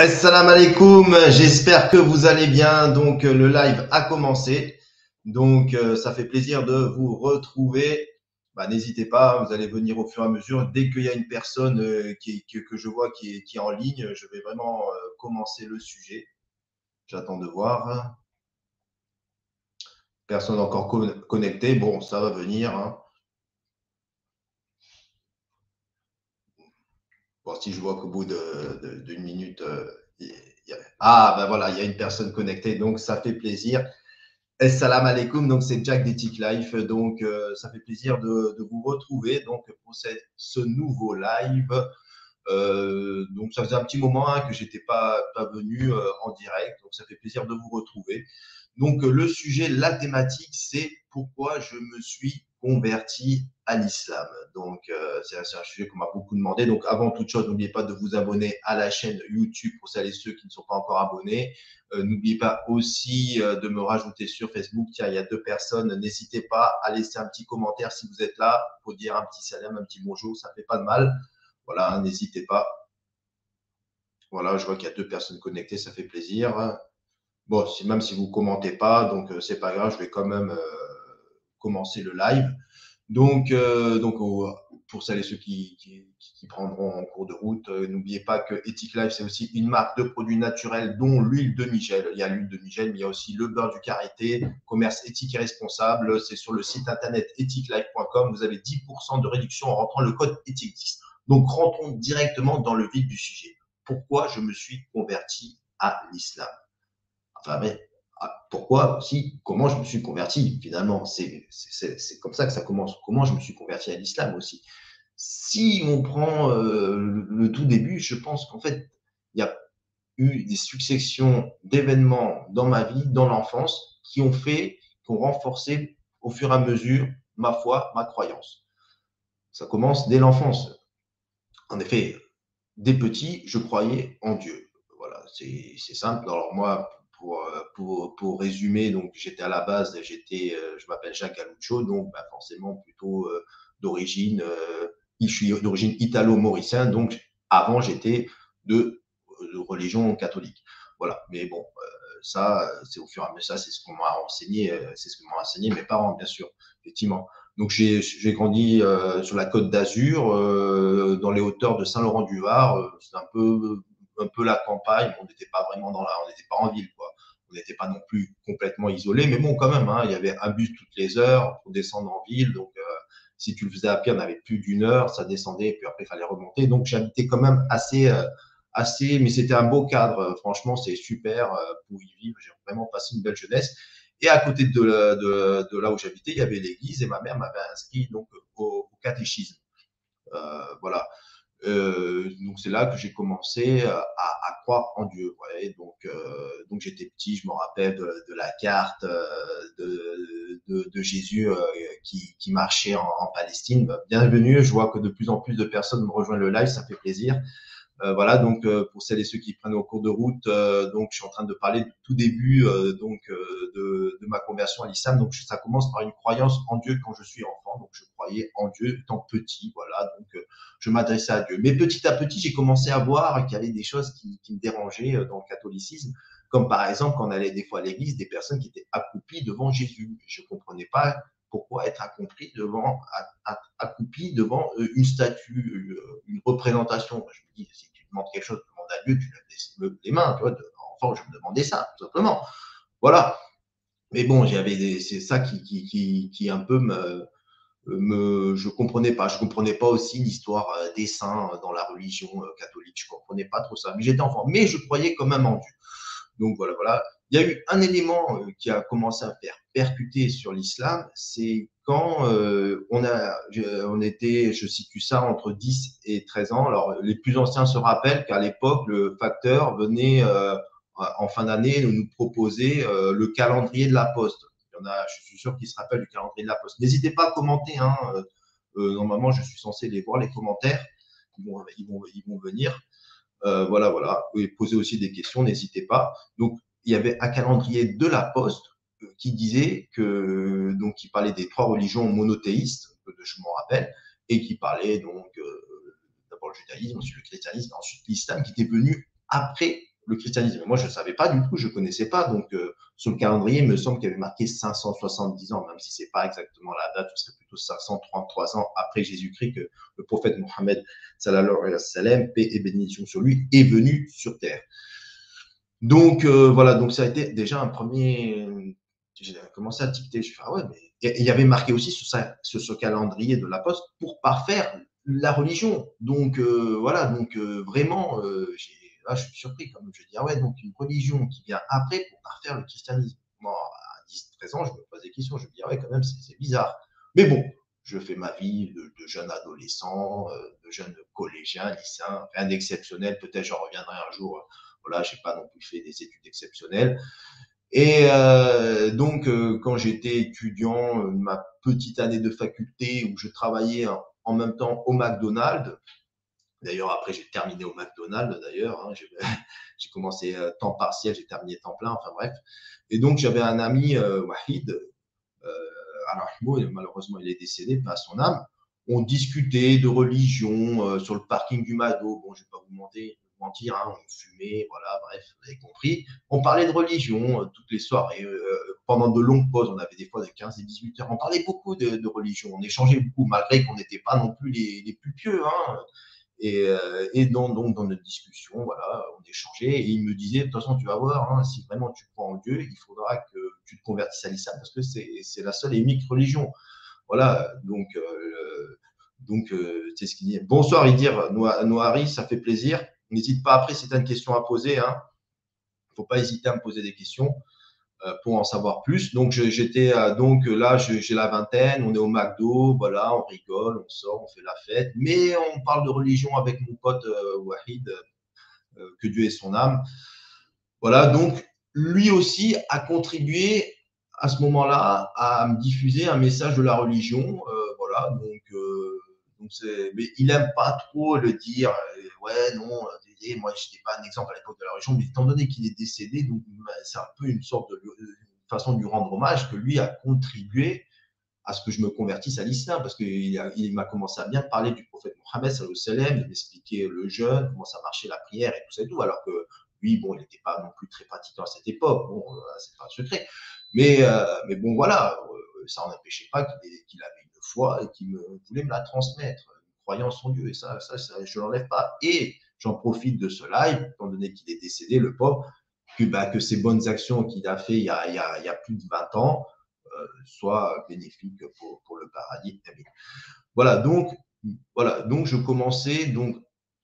Assalamu alaikum, j'espère que vous allez bien. Donc le live a commencé. Donc euh, ça fait plaisir de vous retrouver. Bah, N'hésitez pas, vous allez venir au fur et à mesure. Dès qu'il y a une personne euh, que, je vois qui est, en ligne, je vais vraiment euh, commencer le sujet. J'attends de voir. Personne encore connectée. Bon, ça va venir. Hein. Si je vois qu'au bout d'une minute, euh, ah ben voilà, il y a une personne connectée, donc ça fait plaisir. Assalamu alaikum, donc c'est Jack d'Ethic Life, donc euh, ça fait plaisir de, vous retrouver donc pour cette, ce nouveau live. Euh, donc ça faisait un petit moment hein, que j'étais pas pas venu en direct, donc ça fait plaisir de vous retrouver. Donc le sujet, la thématique, c'est pourquoi je me suis converti à l'islam. Donc, euh, c'est un sujet qu'on m'a beaucoup demandé. Donc, avant toute chose, n'oubliez pas de vous abonner à la chaîne YouTube pour celles et ceux qui ne sont pas encore abonnés. Euh, n'oubliez pas aussi euh, de me rajouter sur Facebook. Tiens, il y a deux personnes. N'hésitez pas à laisser un petit commentaire si vous êtes là pour dire un petit salam, un petit bonjour. Ça fait pas de mal. Voilà, n'hésitez pas. Voilà, je vois qu'il y a deux personnes connectées. Ça fait plaisir. Bon, même si vous commentez pas, donc c'est pas grave. Je vais quand même commencer le live. Donc, euh, donc pour celles et ceux qui, qui, qui prendront en cours de route, euh, n'oubliez pas que Ethic Life, c'est aussi une marque de produits naturels, dont l'huile de Nigel. Il y a l'huile de Nigel, mais il y a aussi le beurre du karité, commerce éthique et responsable. C'est sur le site internet ethiclife.com. Vous avez 10% de réduction en rentrant le code ethic 10. Donc, rentrons directement dans le vif du sujet. Pourquoi je me suis converti à l'islam? Enfin, mais pourquoi aussi, comment je me suis converti finalement? C'est comme ça que ça commence. Comment je me suis converti à l'islam aussi? Si on prend euh, le, le, tout début, je pense qu'en fait, il y a eu des successions d'événements dans ma vie, dans l'enfance, qui ont fait, qui ont renforcé au fur et à mesure ma foi, ma croyance. Ça commence dès l'enfance. En effet, dès petit, je croyais en Dieu. Voilà, c'est simple. Alors moi, pour, euh, pour, pour résumer, donc j'étais à la base, j'étais, euh, je m'appelle Jacques Galuccio, donc bah, forcément plutôt euh, d'origine, je suis d'origine italo-mauricien, donc avant j'étais de, religion catholique. Voilà, mais bon, ça, c'est au fur et à mesure, ça c'est ce qu'on m'a enseigné, c'est ce que m'ont enseigné mes parents, bien sûr, effectivement. Donc j'ai grandi sur la côte d'Azur, dans les hauteurs de Saint-Laurent-du-Var. c'est un peu un peu la campagne. On n'était pas vraiment dans la, on n'était pas en ville, quoi. On n'était pas non plus complètement isolé, mais bon, quand même, hein, il y avait un bus toutes les heures pour descendre en ville. Donc, euh, si tu le faisais à pied, on avait plus d'une heure, ça descendait, et puis après, il fallait remonter. Donc, j'habitais quand même assez, euh, assez, mais c'était un beau cadre. Franchement, c'est super euh, pour y vivre. J'ai vraiment passé une belle jeunesse. Et à côté de, là où j'habitais, il y avait l'église et ma mère m'avait inscrit donc au, au catéchisme. Voilà. Euh, donc c'est là que j'ai commencé à, à, croire en Dieu. Donc, euh, donc j'étais petit, je me rappelle de, la carte euh, de, Jésus euh, qui, marchait en, en, Palestine. Bienvenue, je vois que de plus en plus de personnes me rejoignent le live, ça fait plaisir. Euh, voilà, donc euh, pour celles et ceux qui prennent au cours de route, euh, donc je suis en train de parler du tout début donc de, de, ma conversion à l'islam. Donc ça commence par une croyance en Dieu quand je suis enfant. Donc je croyais en Dieu étant petit, voilà. Donc je m'adressais à Dieu. Mais petit à petit, j'ai commencé à voir qu'il y avait des choses qui, qui me dérangeaient dans le catholicisme comme par exemple quand on allait des fois à l'église, des personnes qui étaient accroupies devant Jésus. Je comprenais pas pourquoi être accompli devant, accroupi devant une statue, une représentation. Je me dis, si tu demandes quelque chose, demande à Dieu, tu lèves les mains, tu vois, enfant, je me demandais ça, tout simplement. Voilà. Mais bon, c'est ça qui, un peu me, me, je comprenais pas. Je comprenais pas aussi l'histoire des saints dans la religion catholique. Je comprenais pas trop ça. Mais j'étais enfant. Mais je croyais quand même en Dieu. Donc voilà, voilà. Il y a eu un élément qui a commencé à faire percuter sur l'islam, c'est quand euh, on a, on était, je situe ça entre 10 et 13 ans. Alors les plus anciens se rappellent qu'à l'époque, le facteur venait euh, en fin d'année nous proposer euh, le calendrier de la poste. Il y en a, je suis sûr qu'ils se rappellent du calendrier de la poste. N'hésitez pas à commenter. Hein, normalement, je suis censé les voir les commentaires. Ils vont, ils vont, ils vont venir. voilà, voilà. Vous pouvez poser aussi des questions, n'hésitez pas. Donc, il y avait un calendrier de la Poste euh, qui disait que donc parlait des trois religions monothéistes, je m'en rappelle, et qui parlait donc euh, d'abord le judaïsme, ensuite le christianisme, ensuite l'islam, qui était venu après le christianisme. Moi, je ne savais pas du tout, je ne connaissais pas. Donc, euh, sur le calendrier, il me semble qu'il y avait marqué 570 ans, même si ce n'est pas exactement la date, ce serait plutôt 533 ans après Jésus-Christ que le prophète Mohammed, sallam, paix et bénédiction sur lui, est venu sur terre. Donc, euh, voilà, donc ça a été déjà un premier. J'ai commencé à dicter. Je fais, ah ouais, mais. il y avait marqué aussi sur, ça, sur ce calendrier de la poste pour parfaire la religion. Donc, euh, voilà, donc vraiment, j'ai je suis surpris quand même. Je dis, ah ouais, donc une religion qui vient après pour parfaire le christianisme. Moi, à 10, 13 ans, je me pose des questions. Je me dis, ah ouais, quand même, c'est bizarre. Mais bon, je fais ma vie de, jeune adolescent, euh, de jeune collégien, lycéen, rien d'exceptionnel. Peut-être j'en reviendrai un jour. Voilà, je n'ai pas non plus fait des études exceptionnelles. Et euh, donc, euh, quand j'étais étudiant, ma petite année de faculté où je travaillais en même temps au McDonald's, D'ailleurs, après, j'ai terminé au McDonald's, d'ailleurs. Hein, j'ai commencé euh, temps partiel, j'ai terminé temps plein, enfin bref. Et donc, j'avais un ami, euh, Wahid, euh, alors, malheureusement, il est décédé, pas à son âme. On discutait de religion euh, sur le parking du Mado. Bon, je ne vais pas vous mentir, mentir hein, on fumait, voilà, bref, vous avez compris. On parlait de religion toutes les soirées. pendant de longues pauses, on avait des fois de 15 et 18 heures. On parlait beaucoup de, religion. On échangeait beaucoup, malgré qu'on n'était pas non plus les, plus pieux. Hein. Et, euh, et dans, donc, dans notre discussion, voilà, on échangeait et il me disait, de toute façon, tu vas voir, hein, si vraiment tu crois en Dieu, il faudra que tu te convertisses à l'islam parce que c'est la seule et unique religion. Voilà, donc, euh, donc euh, c'est ce qu'il dit. Bonsoir, Idir Noari, ça fait plaisir. N'hésite pas après si tu as une question à poser. Il hein. ne faut pas hésiter à me poser des questions. Euh, pour en savoir plus. Donc j'étais euh, donc là, j'ai la vingtaine, on est au McDo, voilà, on rigole, on sort, on fait la fête, mais on parle de religion avec mon pote euh, Wahid, que Dieu ait son âme. Voilà, donc lui aussi a contribué à ce moment-là à me diffuser un message de la religion. voilà, donc mais il n'aime pas trop le dire. Ouais, non, moi, je n'étais pas un exemple à l'époque de la religion, mais étant donné qu'il est décédé, donc bah, c'est un peu une sorte de, façon de lui rendre hommage que lui a contribué à ce que je me convertisse à l'islam, parce qu'il il, m'a commencé à bien parler du prophète Mohammed, il m'expliquait le jeûne, comment ça marchait la prière et tout ça et tout, alors que lui, bon, il n'était pas non plus très pratiquant à cette époque, bon, euh, c'est pas un secret. Mais, euh, bon, voilà, euh, ça n'empêchait pas qu'il avait une foi et qu'il voulait me la transmettre, croyance en Dieu, et ça, je ne l'enlève pas. Et J'en profite de ce live, étant donné qu'il est décédé, le pauvre, que, bah, ces bonnes actions qu'il a fait il y a, plus de 20 ans euh, soient bénéfiques pour, le paradis. Voilà, donc, voilà, donc je commençais donc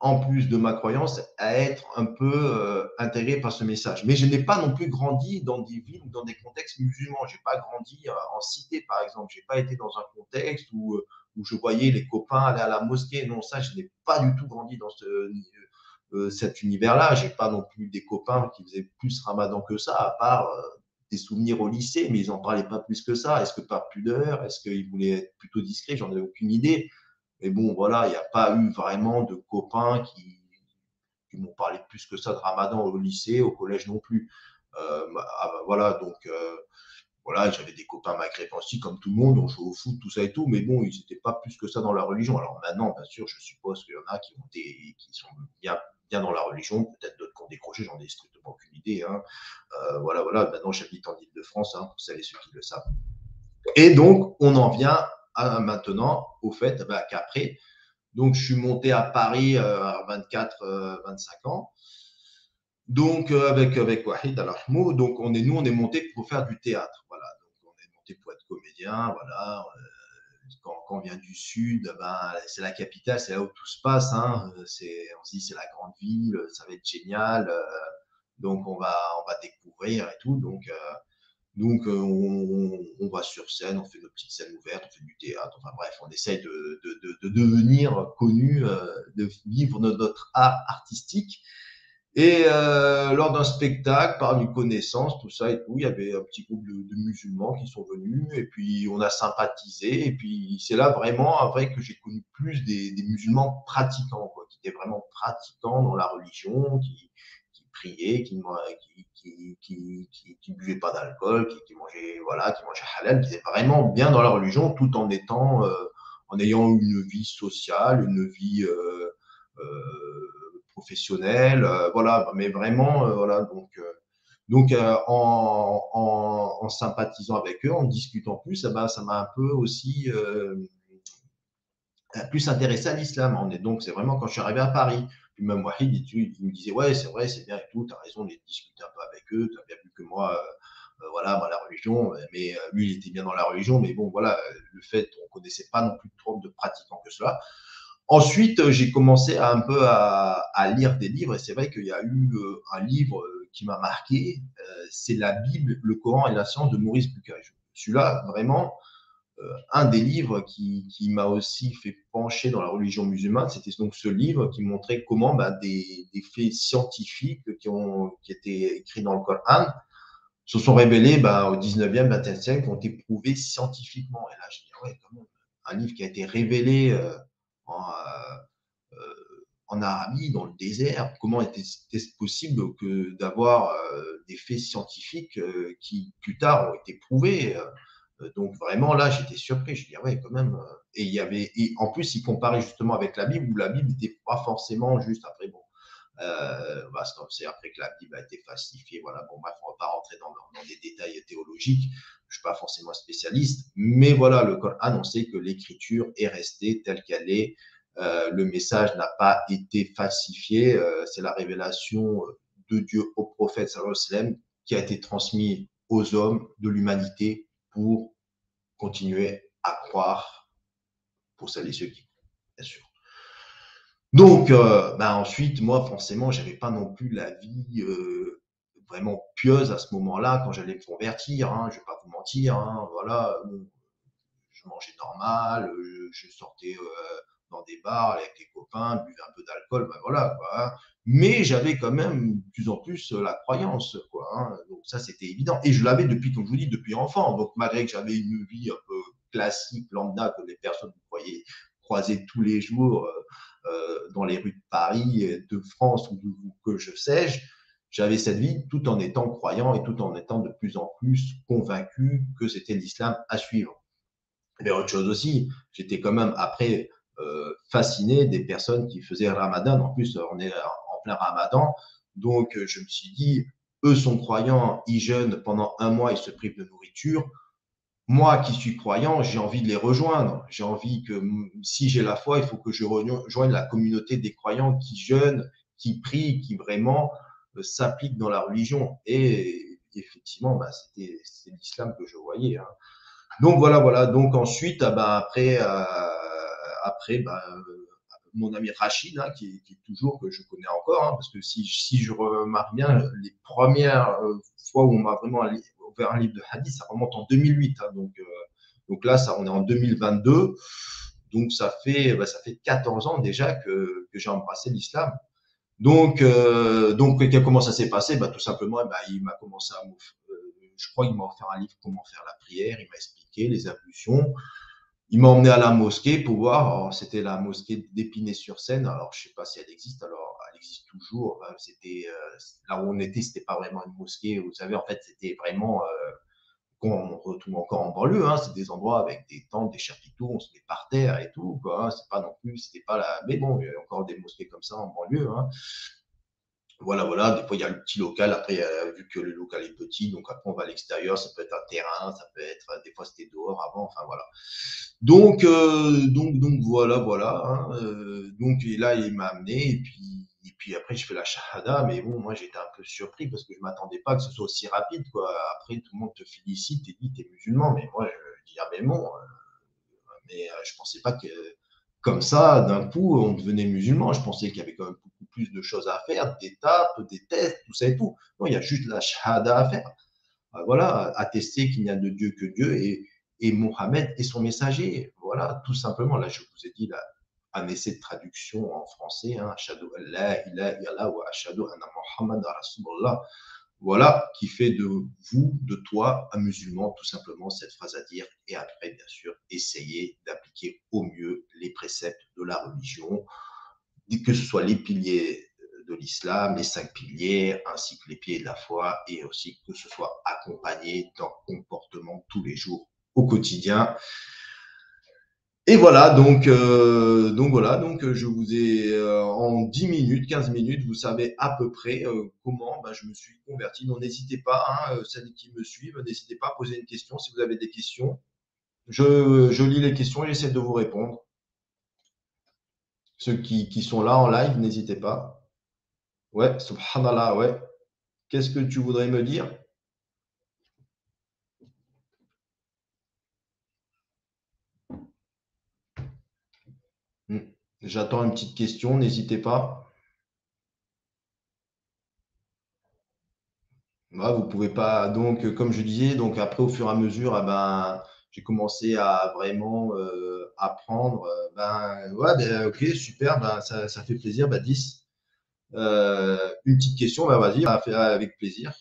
en plus de ma croyance, à être un peu euh, intégré par ce message. Mais je n'ai pas non plus grandi dans des villes ou dans des contextes musulmans. Je n'ai pas grandi euh, en cité, par exemple. Je n'ai pas été dans un contexte où, euh, où je voyais les copains aller à la mosquée. Non, ça, je n'ai pas du tout grandi dans ce, euh, cet univers-là. J'ai pas non plus des copains qui faisaient plus ramadan que ça, à part euh, des souvenirs au lycée, mais ils n'en parlaient pas plus que ça. Est-ce que par pudeur Est-ce qu'ils voulaient être plutôt discrets? J'en ai aucune idée. Mais bon, voilà, il n'y a pas eu vraiment de copains qui, m'ont parlé plus que ça de ramadan au lycée, au collège non plus. Euh, bah, ah, bah, voilà, donc voilà, j'avais des copains maghrébins comme tout le monde, on jouait au foot, tout ça et tout, mais bon, ils n'étaient pas plus que ça dans la religion. Alors maintenant, bien sûr, je suppose qu'il y en a qui, ont qui sont bien dans la religion, peut-être d'autres qui ont décroché, j'en ai strictement aucune idée. Hein. Euh, voilà, voilà, maintenant j'habite en Ile-de-France, hein, pour celles et ceux qui le savent. Et donc, on en vient maintenant au fait bah, qu'après, donc je suis monté à Paris euh, à 24, 25 euh, ans. Donc, avec, avec Wahid Al-Ahmou, donc on est, nous, on est monté pour faire du théâtre. Voilà, donc on est monté pour être comédien, voilà quand, on vient du sud, ben, c'est la capitale, c'est là où tout se passe. Hein. on se dit c'est la grande ville, ça va être génial. Euh, donc on va, on va découvrir et tout. Donc, euh, donc euh, on, va sur scène, on fait nos petites scènes ouvertes, on fait du théâtre. Enfin bref, on essaye de, de devenir connu, de vivre notre art artistique. Et euh, lors d'un spectacle, par une connaissance, tout ça et tout, il y avait un petit groupe de, musulmans qui sont venus et puis on a sympathisé. Et puis c'est là vraiment, après, que j'ai connu plus des, musulmans pratiquants, quoi, qui étaient vraiment pratiquants dans la religion, qui, qui priaient, qui qui, qui, qui, qui buvaient pas d'alcool, qui, qui mangeaient, voilà, qui mangeaient halal, qui étaient vraiment bien dans la religion, tout en étant, euh, en ayant une vie sociale, une vie euh, euh professionnel, voilà, mais vraiment, voilà, donc. Donc, en, sympathisant avec eux, en discutant plus, eh ben, ça m'a un peu aussi plus intéressé à l'islam. Donc, c'est vraiment quand je suis arrivé à Paris. Puis même Wahid, il, me disait, ouais, c'est vrai, c'est bien et tout, tu as raison de discuter un peu avec eux, tu as bien vu que moi, euh, voilà, la religion, mais euh, lui, il était bien dans la religion, mais bon, voilà, le fait, on connaissait pas non plus trop de pratiquants que cela. Ensuite, euh, j'ai commencé un peu à, lire des livres, et c'est vrai qu'il y a eu un livre qui m'a marqué, c'est la Bible, le Coran et la science de Maurice Bucage. Celui-là, vraiment, un des livres qui, m'a aussi fait pencher dans la religion musulmane, c'était donc ce livre qui montrait comment bah, des, faits scientifiques qui, ont, qui étaient écrits dans le Coran se sont révélés bah, au 19e, 20e siècle, ont été prouvés scientifiquement. Et là, je dis, ouais, quand un livre qui a été révélé euh, en, euh, euh, en, Arabie, dans le désert, comment était-ce possible que d'avoir des faits scientifiques qui, plus tard, ont été prouvés donc vraiment là, j'étais surpris. Je dis ouais, quand même. Et il y avait, et en plus, il comparait justement avec la Bible où la Bible n'était pas forcément juste. Après bon, euh, bah, c'est après que la Bible a été falsifiée. Voilà, bon, bref, on va pas rentrer dans, des détails théologiques. Je suis pas forcément spécialiste, mais voilà, le Coran, on que l'écriture est restée telle qu'elle est. Euh, le message n'a pas été falsifié. Euh, c'est la révélation de Dieu au prophète sallam qui a été transmis aux hommes de l'humanité pour continuer à croire pour celles et ceux qui bien sûr. Donc, euh, ben ensuite, moi, forcément, j'avais pas non plus la vie euh, vraiment pieuse à ce moment-là quand j'allais me convertir. Hein, je vais pas vous mentir. Hein, voilà, je mangeais normal, je, sortais euh, dans des bars avec les copains, buvais un peu d'alcool, ben voilà. Quoi, hein. Mais j'avais quand même de plus en plus la croyance, quoi. Hein, donc ça, c'était évident. Et je l'avais depuis, comme je vous dis, depuis enfant. Donc malgré que j'avais une vie un peu classique, lambda, que les personnes vous voyez croiser tous les jours. Euh, dans les rues de Paris, de France ou que je sais, j'avais cette vie tout en étant croyant et tout en étant de plus en plus convaincu que c'était l'islam à suivre. Mais autre chose aussi, j'étais quand même après euh, fasciné des personnes qui faisaient Ramadan. En plus, on est en plein Ramadan, donc je me suis dit, eux sont croyants, ils jeûnent pendant un mois, ils se privent de nourriture moi qui suis croyant, j'ai envie de les rejoindre. J'ai envie que si j'ai la foi, il faut que je rejoigne la communauté des croyants qui jeûnent, qui prient, qui vraiment euh, s'appliquent dans la religion. Et effectivement, bah, c'était l'islam que je voyais. Hein. Donc voilà, voilà. Donc ensuite, ah, bah, après, euh, après, bah, mon ami Rachid, hein, qui, est toujours que je connais encore, hein, parce que si, si je remarque bien, les premières euh, fois où on m'a vraiment vers un livre de hadith, ça remonte en 2008. Hein, donc, euh, donc là, ça, on est en 2022. Donc ça fait, bah, ça fait 14 ans déjà que j'ai embrassé l'islam. Donc, euh, donc comment ça s'est passé? Bah, Tout simplement, bah, il m'a commencé à euh, je crois qu'il m'a offert un livre Comment faire la prière. Il m'a expliqué les ablutions. Il m'a emmené à la mosquée pour voir. C'était la mosquée d'Épinay-sur-Seine. Alors, je sais pas si elle existe. Alors, elle existe toujours. C'était euh, là où on était, c'était pas vraiment une mosquée. Vous savez, en fait, c'était vraiment euh, on retrouve encore en banlieue. Hein, c'est des endroits avec des tentes, des chapiteaux, on se met par terre et tout. Hein, c'est pas non plus, c'était pas là. Mais bon, il y a encore des mosquées comme ça en banlieue. Hein. Voilà, voilà. Des fois, il y a le petit local. Après, vu que le local est petit, donc après, on va à l'extérieur. Ça peut être un terrain, ça peut être. Des fois, c'était dehors avant. Enfin, voilà. Donc, euh, donc, donc, voilà, voilà. Hein, euh, donc, là, il m'a amené. Et puis, puis après, je fais la shahada. Mais bon, moi, j'étais un peu surpris parce que je m'attendais pas que ce soit aussi rapide. Quoi. Après, tout le monde te félicite et dit, t'es musulman. Mais moi, je dis, ah, mais bon. Euh, mais je pensais pas que comme ça, d'un coup, on devenait musulman. Je pensais qu'il y avait quand même beaucoup plus de choses à faire, d'étapes, des tests, tout ça et tout. Non, il y a juste la shahada à faire. Euh, voilà, attester qu'il n'y a de Dieu que Dieu et, et Mohammed est son messager. Voilà, tout simplement. Là, je vous ai dit là, un essai de traduction en français. Hein, anna Muhammad. Voilà qui fait de vous, de toi, un musulman, tout simplement cette phrase à dire. Et après, bien sûr, essayer d'appliquer au mieux les préceptes de la religion, que ce soit les piliers de l'islam, les cinq piliers, ainsi que les pieds de la foi, et aussi que ce soit accompagné le comportement tous les jours au quotidien. Et voilà, donc, euh, donc voilà, donc je vous ai euh, en 10 minutes, 15 minutes, vous savez à peu près euh, comment bah, je me suis converti. Donc n'hésitez pas, hein, celles qui me suivent, n'hésitez pas à poser une question si vous avez des questions. Je, je lis les questions et j'essaie de vous répondre. Ceux qui, qui sont là en live, n'hésitez pas. Ouais, subhanallah, ouais. Qu'est-ce que tu voudrais me dire? J'attends une petite question, n'hésitez pas. vous pouvez pas. Donc, comme je disais, donc après, au fur et à mesure, ah ben, j'ai commencé à vraiment euh, apprendre. Euh, ben, ouais, ben, ok, super, ça, fait plaisir. Ben, 10. Euh, une petite question, vas-y, avec plaisir.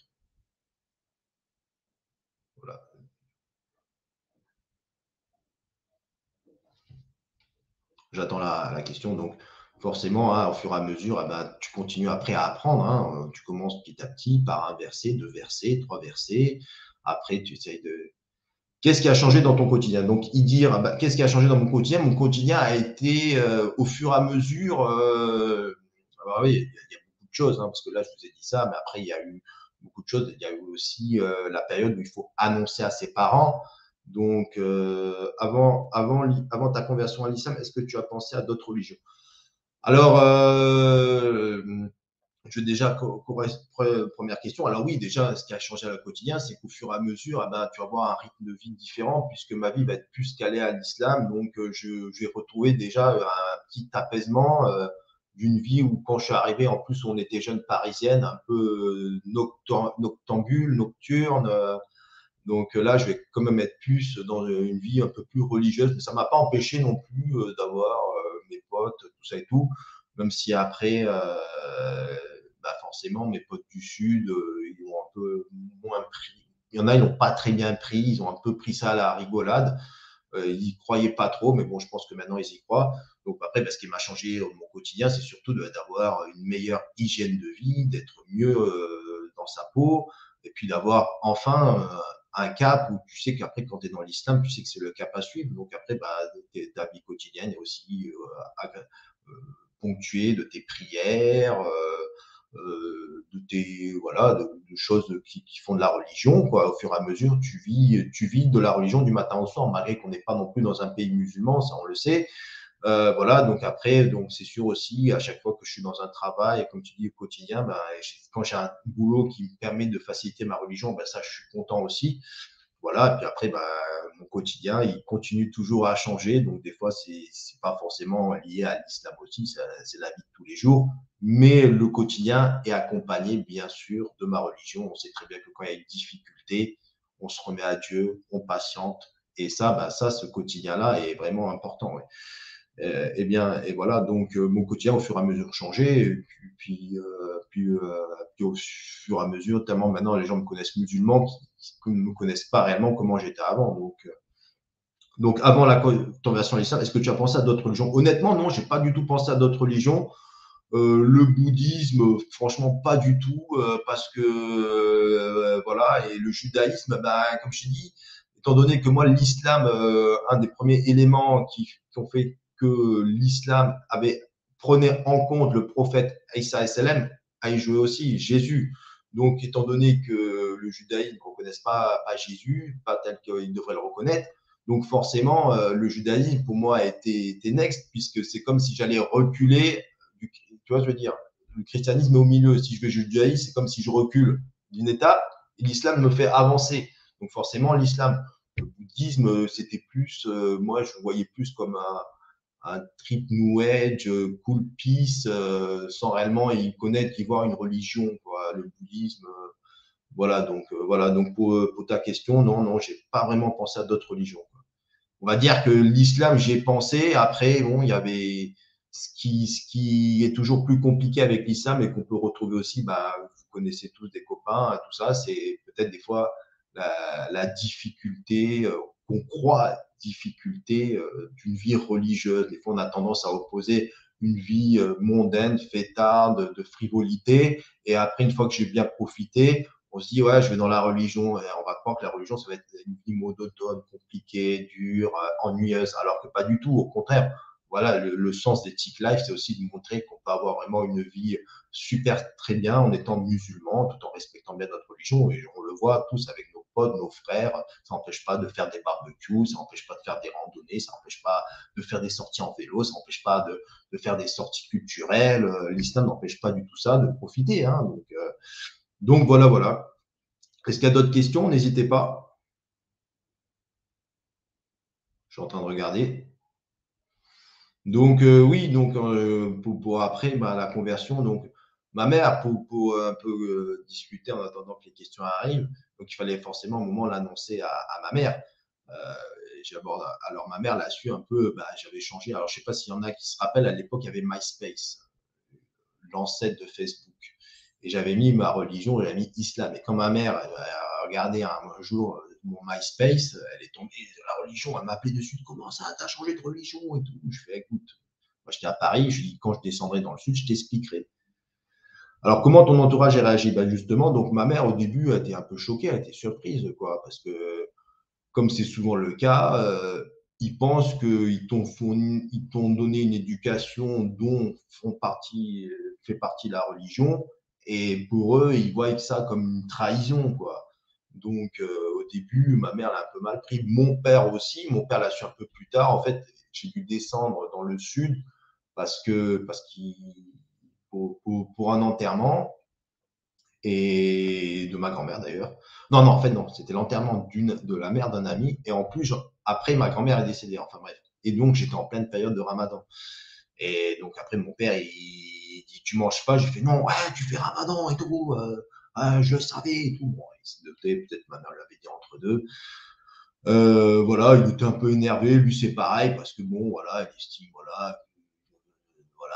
J'attends la, question. Donc, forcément, hein, au fur et à mesure, eh ben, tu continues après à apprendre. Hein. Tu commences petit à petit par un verset, deux versets, trois versets. Après, tu essayes de. Qu'est-ce qui a changé dans ton quotidien? Donc, y dire, bah, qu'est-ce qui a changé dans mon quotidien? Mon quotidien a été euh, au fur et à mesure. Euh, oui, il y, a beaucoup de choses, hein, parce que là, je vous ai dit ça, mais après, il y a eu beaucoup de choses. Il y a eu aussi euh, la période où il faut annoncer à ses parents. Donc, euh, avant, avant, avant ta conversion à l'islam, est-ce que tu as pensé à d'autres religions? Alors, euh, je vais déjà première question. Alors oui, déjà, ce qui a changé à le quotidien, c'est qu'au fur et à mesure, eh ben, tu vas avoir un rythme de vie différent puisque ma vie va être plus calée à l'islam. Donc, euh, je, vais retrouver déjà un petit apaisement d'une vie où, quand je suis arrivé, en plus, on était jeune parisienne, un peu noctambule, nocturne. Donc euh, là, je vais quand même être plus dans une vie un peu plus religieuse, mais ça m'a pas empêché non plus euh, d'avoir euh, mes potes, tout ça et tout, même si après, bah forcément, mes potes du Sud, ils ont un peu moins pris. Il y en a, ils n'ont pas très bien pris, ils ont un peu pris ça à la rigolade. ils n'y croyaient pas trop, mais bon, je pense que maintenant, ils y croient. Donc après, bah, ce qui m'a changé mon quotidien, c'est surtout d'avoir une meilleure hygiène de vie, d'être mieux dans sa peau, et puis d'avoir enfin un cap où tu sais qu'après, quand tu es dans l'islam, tu sais que c'est le cap à suivre. Donc après, bah, ta vie quotidienne est aussi euh, euh, ponctuée de tes prières, euh, de tes voilà, de, choses qui, font de la religion. Quoi. Au fur et à mesure, tu vis, tu vis de la religion du matin au soir, malgré qu'on n'est pas non plus dans un pays musulman, ça on le sait. Euh, voilà, donc après, donc c'est sûr aussi, à chaque fois que je suis dans un travail, comme tu dis, au quotidien, ben, quand j'ai un boulot qui me permet de faciliter ma religion, ben, ça, je suis content aussi. Voilà, puis après, ben, mon quotidien, il continue toujours à changer. Donc, des fois, c'est n'est pas forcément lié à l'islam aussi, c'est la vie de tous les jours. Mais le quotidien est accompagné, bien sûr, de ma religion. On sait très bien que quand il y a une difficulté, on se remet à Dieu, on patiente. Et ça, ça ce quotidien-là est vraiment important. Euh, eh bien, et voilà, donc euh, mon quotidien au fur et à mesure changé, puis, euh, puis, puis, au fur et à mesure, tellement maintenant les gens me connaissent musulman, qui, ne me connaissent pas réellement comment j'étais avant. Donc, donc avant la conversion à l'islam, est-ce que tu as pensé à d'autres religions? Honnêtement, non, j'ai pas du tout pensé à d'autres religions. Le bouddhisme, franchement, pas du tout, parce que voilà, et le judaïsme, bah, comme je dit, étant donné que moi, l'islam, un des premiers éléments qui ont fait l'islam avait prenait en compte le prophète Isa SLM, a y joué aussi Jésus. Donc, étant donné que le judaïsme ne reconnaisse pas, pas Jésus, pas tel qu'il devrait le reconnaître, donc forcément, euh, le judaïsme, pour moi, était, été next, puisque c'est comme si j'allais reculer, du, tu vois, je veux dire, le christianisme est au milieu. Si je vais judaïsme, c'est comme si je recule d'une étape, et l'islam me fait avancer. Donc forcément, l'islam, le bouddhisme, c'était plus, euh, moi, je voyais plus comme un, un trip New Age, euh, cool peace, euh, sans réellement y connaître, y voir une religion, le bouddhisme. Euh, voilà, donc, voilà, donc pour, ta question, non, non, j'ai pas vraiment pensé à d'autres religions. On va dire que l'islam, j'ai pensé. Après, bon, il y avait ce qui, ce qui est toujours plus compliqué avec l'islam et qu'on peut retrouver aussi, bah, vous connaissez tous des copains, tout ça, c'est peut-être des fois la difficulté qu'on croit difficulté euh, d'une vie religieuse. Des fois, on a tendance à opposer une vie euh, mondaine, fêtarde, de frivolité. Et après, une fois que j'ai bien profité, on se dit, ouais, je vais dans la religion, et on va croire que la religion, ça va être une vie monotone, compliquée, dure, ennuyeuse, alors que pas du tout, au contraire. Voilà, le, sens des TIC Life, c'est aussi de montrer qu'on peut avoir vraiment une vie super très bien en étant musulman, tout en respectant bien notre religion. Et on le voit tous avec potes, nos frères. Ça n'empêche pas de faire des barbecues, ça n'empêche pas de faire des randonnées, ça n'empêche pas de faire des sorties en vélo, ça n'empêche pas de, de, faire des sorties culturelles. Euh, l'islam n'empêche pas du tout ça de profiter. Hein. Donc, euh, donc voilà, voilà. Est-ce qu'il y a d'autres questions? N'hésitez pas. Je suis en train de regarder. Donc euh, oui, donc pour, après bah, la conversion, donc ma mère pour un peu discuter en attendant que les questions arrivent. Donc, il fallait forcément un moment l'annoncer à, ma mère. Euh, alors, ma mère l'a su un peu, bah, j'avais changé. Alors, je sais pas s'il y en a qui se rappellent, à l'époque, il y avait MySpace, l'ancêtre de Facebook. Et j'avais mis ma religion, j'avais mis islam. Et quand ma mère a regardé un, jour mon MySpace, elle est tombée la religion, elle m'a appelé dessus, comment ça, t'as changé de religion et tout? Je fais, écoute, moi j'étais à Paris, je dis, quand je descendrai dans le sud, je t'expliquerai. Alors, comment ton entourage a réagi? Ben Justement, donc ma mère, au début, a été un peu choquée, a été surprise, quoi, parce que, comme c'est souvent le cas, euh, ils pensent qu'ils t'ont t'ont donné une éducation dont font partie, fait partie la religion, et pour eux, ils voient ça comme une trahison, quoi. Donc, euh, au début, ma mère l'a un peu mal pris. Mon père aussi, mon père l'a su un peu plus tard. En fait, j'ai dû descendre dans le sud parce que parce qu'il pour, un enterrement et de ma grand-mère d'ailleurs. Non, non, en fait, non, c'était l'enterrement d'une, de la mère d'un ami. Et en plus, après, ma grand-mère est décédée. Enfin bref. Et donc, j'étais en pleine période de ramadan. Et donc, après, mon père, il dit Tu manges pas J'ai fait Non, ouais, tu fais ramadan et tout. Euh, je le savais et tout. Bon, il peut-être ma mère l'avait dit entre deux. Euh, voilà, il était un peu énervé. Lui, c'est pareil, parce que bon, voilà, il estime, voilà, voilà,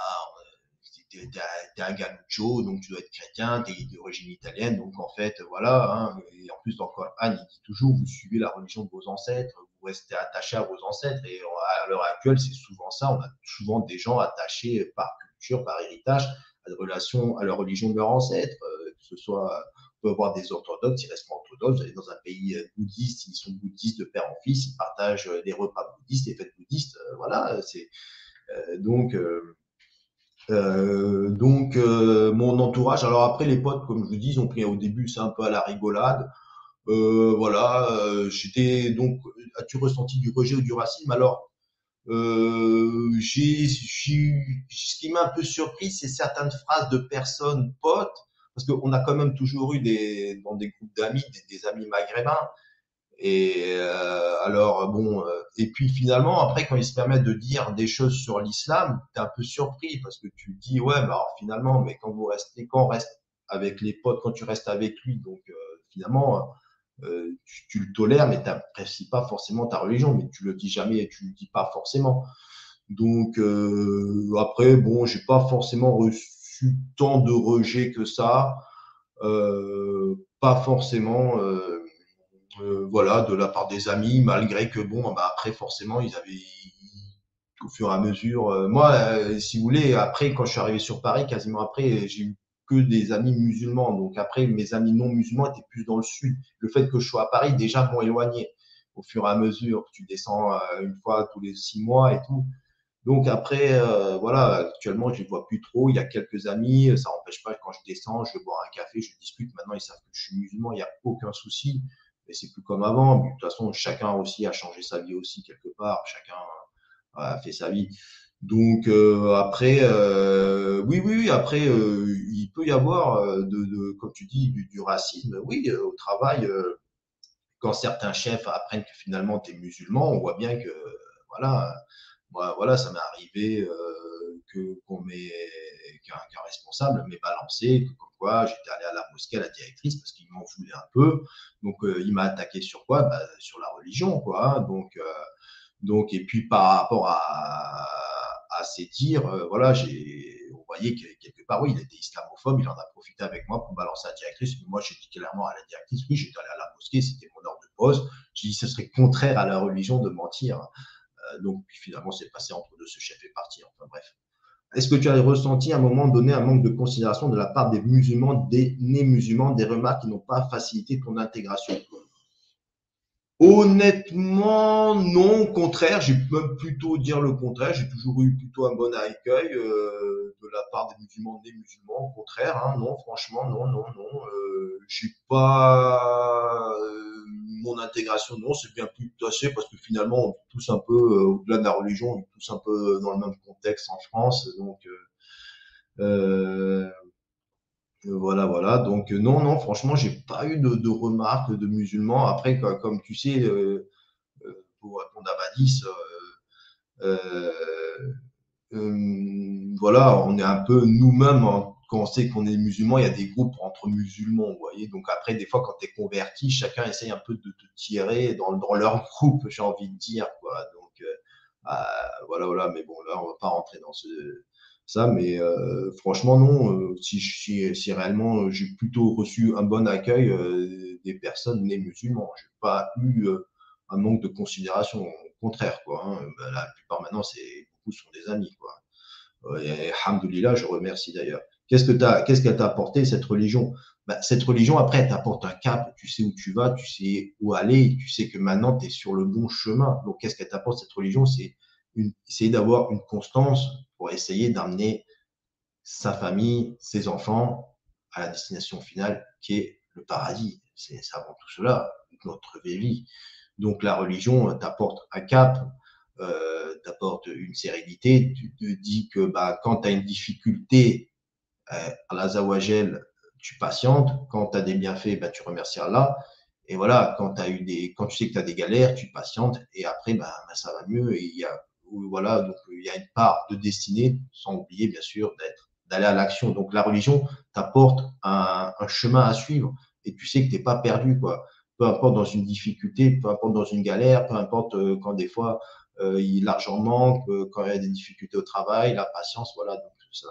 t'es un ganuccio, donc tu dois être chrétien, t'es d'origine italienne, donc en fait, voilà. Hein, et en plus, dans Coran, il dit toujours, vous suivez la religion de vos ancêtres, vous restez attaché à vos ancêtres. Et à l'heure actuelle, c'est souvent ça. On a souvent des gens attachés par culture, par héritage, à, relation, à la religion de leurs ancêtres, euh, que ce soit on peut avoir des orthodoxes, ils restent orthodoxes. Vous allez dans un pays euh, bouddhiste, ils sont bouddhistes de père en fils, ils partagent des repas bouddhistes, des fêtes bouddhistes. Euh, voilà, c'est donc euh, donc, euh, mon entourage, alors après, les potes, comme je vous dis, ils ont au début, c'est un peu à la rigolade. Euh, voilà, j'étais donc, as-tu ressenti du rejet ou du racisme? Alors, j'ai, ce qui m'a un peu surpris, c'est certaines phrases de personnes potes, parce qu'on a quand même toujours eu des, dans des groupes d'amis, des amis maghrébins, et euh, alors, bon, euh, et puis finalement, après, quand ils se permettent de dire des choses sur l'islam, tu es un peu surpris parce que tu dis, ouais, bah alors, finalement, mais quand vous restez, quand on reste avec les potes, quand tu restes avec lui, donc euh, finalement, tu, le tolères, mais tu n'apprécies pas forcément ta religion, mais tu le dis jamais et tu le dis pas forcément. Donc, après, bon, j'ai pas forcément reçu tant de rejet que ça. pas forcément. Voilà, de la part des amis, malgré que bon, bah après forcément ils avaient au fur et à mesure. Euh, moi, euh, si vous voulez, après quand je suis arrivé sur Paris, quasiment après, j'ai eu que des amis musulmans. Donc après, mes amis non musulmans étaient plus dans le sud. Le fait que je sois à Paris déjà m'ont éloigné au fur et à mesure. Tu descends une fois tous les six mois et tout. Donc après, voilà, actuellement, je ne vois plus trop. Il y a quelques amis, ça n'empêche pas quand je descends, je bois un café, je discute. Maintenant, ils savent que je suis musulman, il n'y a aucun souci mais c'est plus comme avant. de toute façon, chacun aussi a changé sa vie aussi quelque part. Chacun a fait sa vie. Donc euh, après, euh, oui, oui, après, euh, il peut y avoir, de, comme tu dis, du, racisme. Oui, au travail, quand certains chefs apprennent que finalement tu es musulman, on voit bien que, voilà, moi, voilà, ça m'est arrivé que qu'on met qu'un responsable m'ait balancé, comme j'étais allé à la mosquée à la directrice parce qu'il m'en voulait un peu. Donc euh, il m'a attaqué sur quoi? Bah, Sur la religion, quoi. Hein. Donc, euh, donc et puis par rapport à, à ces tirs, euh, voilà, j'ai on voyait que quelque part, oui, il était islamophobe, il en a profité avec moi pour balancer à la directrice. Mais moi, j'ai dit clairement à la directrice, oui, j'étais allé à la mosquée, c'était mon ordre de poste. J'ai dit, ce serait contraire à la religion de mentir. donc, finalement, c'est passé entre deux, ce chef est parti. Enfin, bref. Est-ce que tu as ressenti à un moment donné un manque de considération de la part des musulmans, des nés musulmans, des remarques qui n'ont pas facilité ton intégration? Honnêtement, non. Au contraire, j'ai même plutôt dire le contraire. J'ai toujours eu plutôt un bon accueil euh, de la part des musulmans, des musulmans. Au contraire, hein, non, franchement, non, non, non. Euh, j'ai pas euh, mon intégration, non, c'est bien plus taché parce que finalement, on est tous un peu euh, au-delà de la religion, on est tous un peu dans le même contexte en France, donc. Euh, voilà, voilà. Donc euh, non, non, franchement, j'ai pas eu de, remarques de musulmans. Après, comme, tu sais, euh, euh, pour répondre à Badis, voilà, on est un peu nous-mêmes, hein, quand on sait qu'on est musulman, il y a des groupes entre musulmans, vous voyez. Donc après, des fois, quand tu es converti, chacun essaye un peu de te tirer dans, leur groupe, j'ai envie de dire, quoi. Donc ah, voilà, voilà. Mais bon, là, on va pas rentrer dans ce ça, mais euh, franchement, non. Euh, si, si, si, réellement euh, j'ai plutôt reçu un bon accueil des personnes nées musulmans, j'ai pas eu un manque de considération. Au contraire, quoi. Hein. Ben, la plupart maintenant, c'est beaucoup sont des amis, quoi. Et je remercie d'ailleurs. Qu'est-ce que t'as, qu'est-ce qu'elle t'a apporté cette religion? Ben, Cette religion, après, elle t'apporte un cap. Tu sais où tu vas, tu sais où aller, tu sais que maintenant, tu es sur le bon chemin. Donc, qu'est-ce qu'elle t'apporte cette religion? C'est essayer d'avoir une constance pour essayer d'amener sa famille, ses enfants à la destination finale qui est le paradis. C'est avant tout cela, notre vie. Donc la religion t'apporte un cap, euh, t'apporte une sérénité. Tu te dis que bah, quand tu as une difficulté euh, la Zawajel, tu patientes. Quand tu as des bienfaits, bah, tu remercies Allah. Et voilà, quand, as eu des, quand tu sais que tu as des galères, tu patientes. Et après, bah, bah, ça va mieux. Et il y a voilà, donc il y a une part de destinée, sans oublier bien sûr d'être d'aller à l'action. Donc la religion t'apporte un, chemin à suivre et tu sais que tu n'es pas perdu, quoi. Peu importe dans une difficulté, peu importe dans une galère, peu importe euh, quand des fois euh, l'argent manque, euh, quand il y a des difficultés au travail, la patience, voilà. Donc, ça.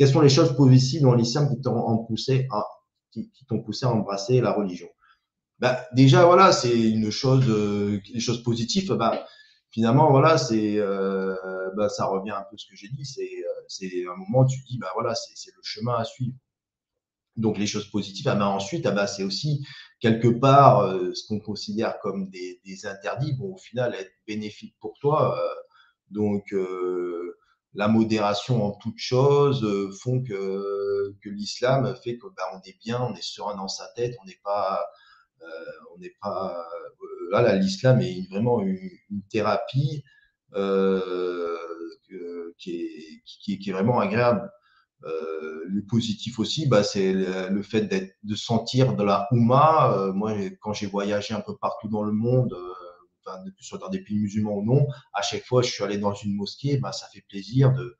Quelles sont les choses positives dans l'islam qui t'ont poussé à qui, t'ont poussé à embrasser la religion? Ben, déjà voilà, c'est une chose, les choses positives. Ben, finalement, voilà, c'est, euh, bah, ça revient un peu à ce que j'ai dit. C'est, euh, c'est un moment où tu dis, bah voilà, c'est, le chemin à suivre. Donc les choses positives. Ah, bah, ensuite, ah, bah, c'est aussi quelque part euh, ce qu'on considère comme des, des, interdits vont au final être bénéfiques pour toi. donc la modération en toutes choses font que, que l'islam fait que bah, on est bien, on est serein dans sa tête, on n'est pas on n'est pas là, l'islam est vraiment une, thérapie euh, qui, est, qui, est, vraiment agréable. Euh, le positif aussi, bah, c'est le, fait de sentir de la Houma. Euh, moi, quand j'ai voyagé un peu partout dans le monde, enfin, que ce soit dans des pays musulmans ou non, à chaque fois, je suis allé dans une mosquée, bah, ça fait plaisir de,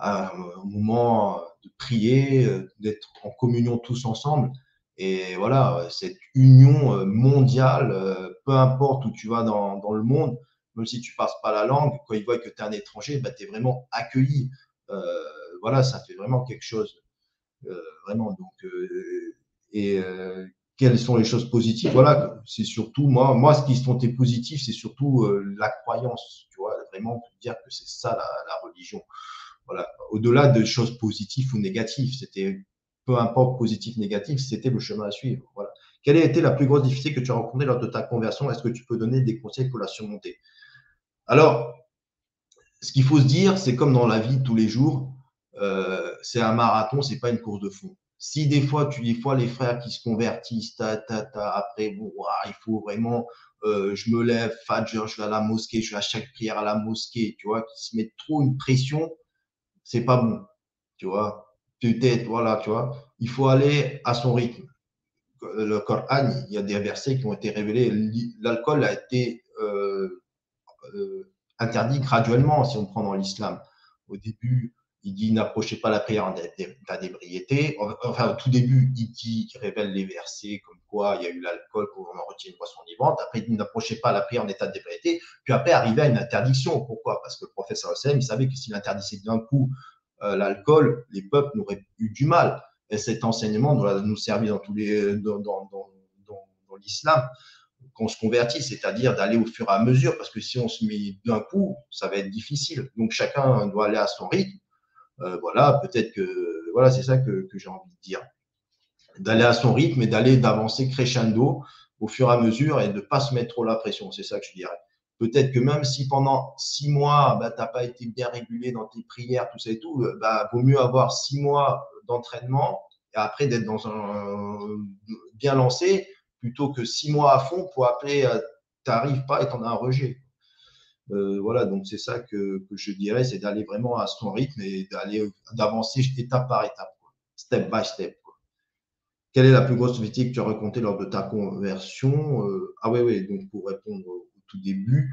un moment de prier, d'être en communion tous ensemble. Et voilà, cette union euh, mondiale, euh, peu importe où tu vas dans, dans le monde, même si tu passes pas la langue, quand ils voient que tu es un étranger, bah, tu es vraiment accueilli. Euh, voilà, ça fait vraiment quelque chose. vraiment. Donc, et quelles sont les choses positives Voilà, c'est surtout, moi, moi, ce qui sont tes positifs, c'est surtout la croyance. Tu vois, vraiment dire que c'est ça la, religion. Voilà, au-delà de choses positives ou négatives, c'était peu importe positif, négatif, c'était le chemin à suivre. Voilà. Quelle a été la plus grosse difficulté que tu as rencontrée lors de ta conversion? Est-ce que tu peux donner des conseils pour la surmonter? Alors, ce qu'il faut se dire, c'est comme dans la vie tous les jours, euh, c'est un marathon, c'est pas une course de fond. Si des fois, tu des fois les frères qui se convertissent, ta, ta, ta, après, bon, il faut vraiment, euh, je me lève, Fajr, je vais à la mosquée, je vais à chaque prière à la mosquée, tu vois, qui se mettent trop une pression, c'est pas bon, tu vois peut-être, voilà, tu vois, il faut aller à son rythme. Le Coran, il y a des versets qui ont été révélés. L'alcool a été euh, euh, interdit graduellement, si on prend dans l'islam. Au début, il dit n'approchez pas la prière en état d'ébriété. Enfin, au tout début, il dit, il révèle les versets comme quoi il y a eu l'alcool pour en retirer une boisson vivante. Après, il dit n'approchez pas la prière en état d'ébriété. Puis après, arrivé à une interdiction. Pourquoi? Parce que le professeur Hussein, il savait que s'il interdisait d'un coup euh, l'alcool, les peuples n'auraient eu du mal. Et cet enseignement doit nous servir dans tous les, dans, dans, dans l'islam qu'on se convertit, c'est-à-dire d'aller au fur et à mesure, parce que si on se met d'un coup, ça va être difficile. Donc chacun doit aller à son rythme. Voilà, peut-être que voilà, c'est ça que, que j'ai envie de dire. D'aller à son rythme et d'aller d'avancer crescendo au fur et à mesure et de ne pas se mettre trop la pression. C'est ça que je dirais. Peut-être que même si pendant six mois, bah, tu n'as pas été bien régulé dans tes prières, tout ça et tout, bah, vaut mieux avoir six mois d'entraînement et après d'être dans un bien lancé plutôt que six mois à fond pour après, euh, tu n'arrives pas et tu en as un rejet. Euh, voilà, donc c'est ça que, je dirais, c'est d'aller vraiment à son rythme et d'aller d'avancer étape par étape, step by step. Quelle est la plus grosse difficulté que tu as rencontrée lors de ta conversion euh, Ah oui, oui, donc pour répondre au tout début,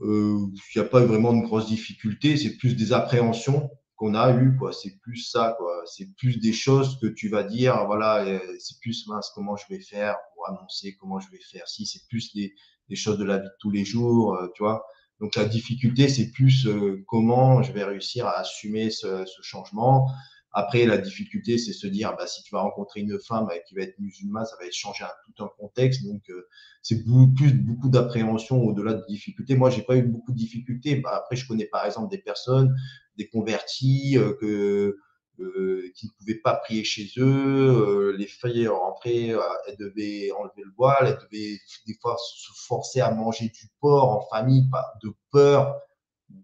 euh, il n'y a pas eu vraiment de grosse difficulté, c'est plus des appréhensions qu'on a eues, quoi. C'est plus ça, quoi. C'est plus des choses que tu vas dire, voilà, euh, c'est plus mince, comment je vais faire pour annoncer, comment je vais faire. Si, c'est plus des, des, choses de la vie de tous les jours, tu vois. Donc la difficulté, c'est plus comment je vais réussir à assumer ce, changement, après, la difficulté, c'est se dire, bah, si tu vas rencontrer une femme qui va être musulmane, ça va changer un, tout un contexte. Donc, euh, c'est beaucoup plus beaucoup d'appréhension au-delà de difficultés. Moi, j'ai pas eu beaucoup de difficultés. Bah, après, je connais par exemple des personnes, des convertis euh, que, euh, qui ne pouvaient pas prier chez eux. les filles rentraient, elles devaient enlever le voile, elles devaient des fois se forcer à manger du porc en famille, de peur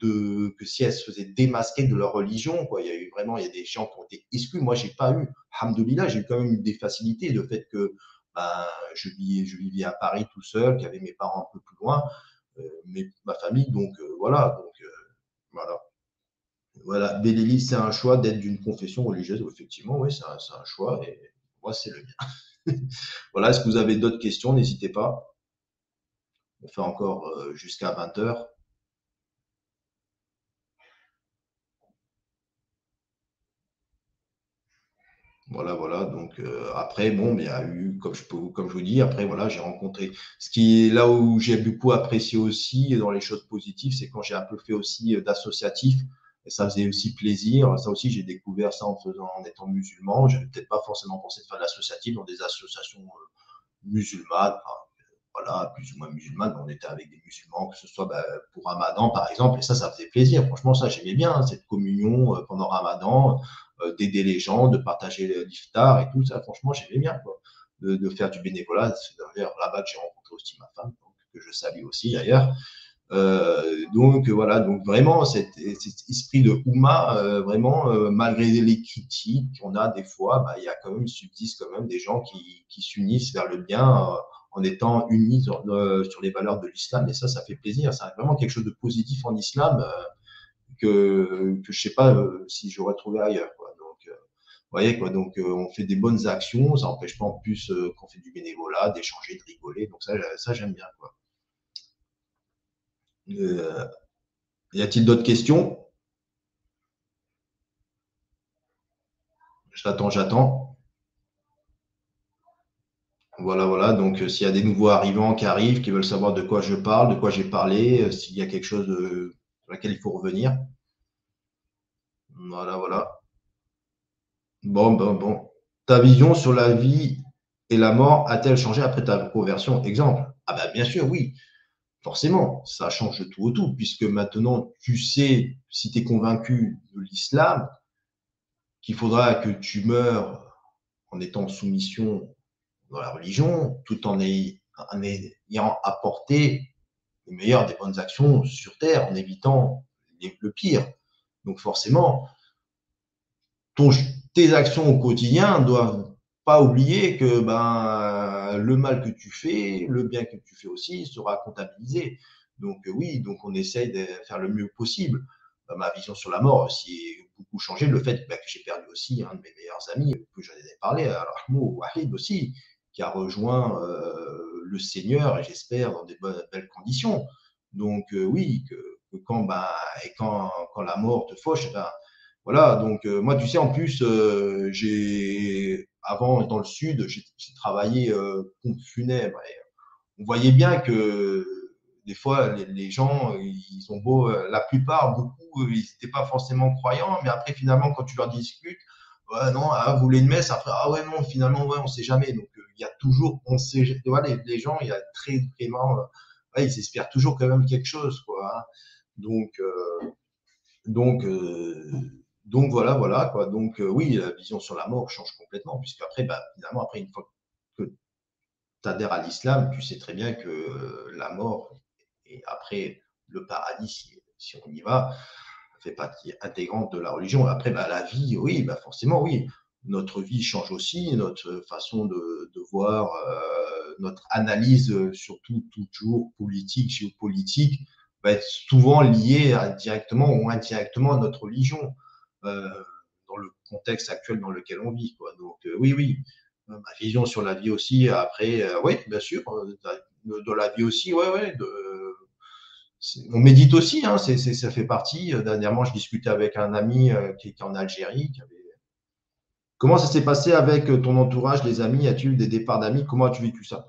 que si elles se faisaient démasquer de leur religion. Il y a eu vraiment, il y a des gens qui ont été exclus. Moi, j'ai pas eu. Alhamdoulilah, j'ai quand même eu des facilités. Le fait que ben, je, vivais à Paris tout seul, qu'il y avait mes parents un peu plus loin, euh, ma famille, donc euh, euh, voilà. Voilà, Béléli, c'est un choix d'être d'une confession religieuse. Effectivement, oui, c'est un, choix et moi, c'est le mien. voilà, est-ce que vous avez d'autres questions? N'hésitez pas. On fait encore jusqu'à 20 heures. Voilà, voilà. Donc euh, après, bon, il y a eu, comme je comme je vous dis, après voilà, j'ai rencontré. Ce qui est là où j'ai beaucoup apprécié aussi dans les choses positives, c'est quand j'ai un peu fait aussi euh, d'associatif. Ça faisait aussi plaisir. Ça aussi, j'ai découvert ça en étant musulman. J'avais peut-être pas forcément pensé de faire de l'associatif dans des associations euh, musulmanes. voilà, plus ou moins musulmanes. On était avec des musulmans, que ce soit bah, pour Ramadan, par exemple. Et ça, ça faisait plaisir. Franchement, ça, j'aimais bien hein, cette communion pendant Ramadan euh, d'aider les gens, de partager l'iftar et tout ça. Franchement, j'aimais bien de, faire du bénévolat. C'est d'ailleurs là-bas que j'ai rencontré aussi ma femme, que je salue aussi d'ailleurs. Euh, donc voilà, donc vraiment cet, esprit de Ouma, euh, vraiment euh, malgré les critiques qu'on a des fois, bah, il y a quand même subsiste quand même des gens qui, qui s'unissent vers le bien euh, en étant unis sur, sur, les valeurs de l'islam et ça, ça fait plaisir. C'est vraiment quelque chose de positif en islam que que je sais pas si j'aurais trouvé ailleurs. Quoi voyez quoi, donc euh, on fait des bonnes actions, ça n'empêche pas en plus euh, qu'on fait du bénévolat, d'échanger, de rigoler, donc ça, ça j'aime bien quoi. Euh, y a-t-il d'autres questions? J'attends, j'attends. Voilà, voilà. Donc, s'il y a des nouveaux arrivants qui arrivent, qui veulent savoir de quoi je parle, de quoi j'ai parlé, s'il y a quelque chose sur laquelle il faut revenir. Voilà, voilà. Bon, bon, bon. Ta vision sur la vie et la mort a-t-elle changé après ta conversion? Exemple. Ah ben bien sûr, oui. Forcément, ça change tout au tout, puisque maintenant tu sais, si tu es convaincu de l'islam, qu'il faudra que tu meurs en étant en soumission dans la religion, tout en ayant apporté le meilleur des bonnes actions sur Terre, en évitant le pire. Donc forcément, ton, tes actions au quotidien doivent pas oublier que ben, le mal que tu fais, le bien que tu fais aussi sera comptabilisé. Donc euh, oui, donc on essaye de faire le mieux possible. Ben, ma vision sur la mort aussi beaucoup changé. Le fait ben, que j'ai perdu aussi un de mes meilleurs amis, que j'en ai parlé, Rahmo Wahid aussi, qui a rejoint euh, le Seigneur, et j'espère dans des bonnes, belles conditions. Donc euh, oui, que, quand, ben, et quand, quand la mort te fauche, ben, voilà, donc moi, tu sais, en plus, j'ai avant dans le sud, j'ai travaillé euh, pompe funèbre. on voyait bien que des fois, les, gens, ils ont beau, la plupart, beaucoup, ils n'étaient pas forcément croyants, mais après, finalement, quand tu leur discutes, ouais, non, ah, vous voulez une messe, après, ah ouais, non, finalement, ouais, on sait jamais. Donc, il y a toujours, on sait, tu les, gens, il y a très vraiment, ils espèrent toujours quand même quelque chose, quoi. Hein. Donc, donc donc voilà, voilà quoi. Donc euh, oui, la vision sur la mort change complètement, puisque après, bah, finalement, après une fois que tu adhères à l'islam, tu sais très bien que la mort et après le paradis, si, on y va, fait partie intégrante de la religion. Après, bah, la vie, oui, bah, forcément, oui. Notre vie change aussi, notre façon de, voir, euh, notre analyse, surtout toujours politique, géopolitique, va être souvent liée directement ou indirectement à notre religion. Euh, dans le contexte actuel dans lequel on vit. Quoi. Donc euh, oui, oui, ma vision sur la vie aussi. Après, euh, oui, bien sûr, de, la vie aussi, ouais, ouais. De, on médite aussi, hein, c'est, ça fait partie. Dernièrement, je discutais avec un ami qui est en Algérie. Comment ça s'est passé avec ton entourage, les amis? As-tu eu des départs d'amis? Comment as-tu vécu ça?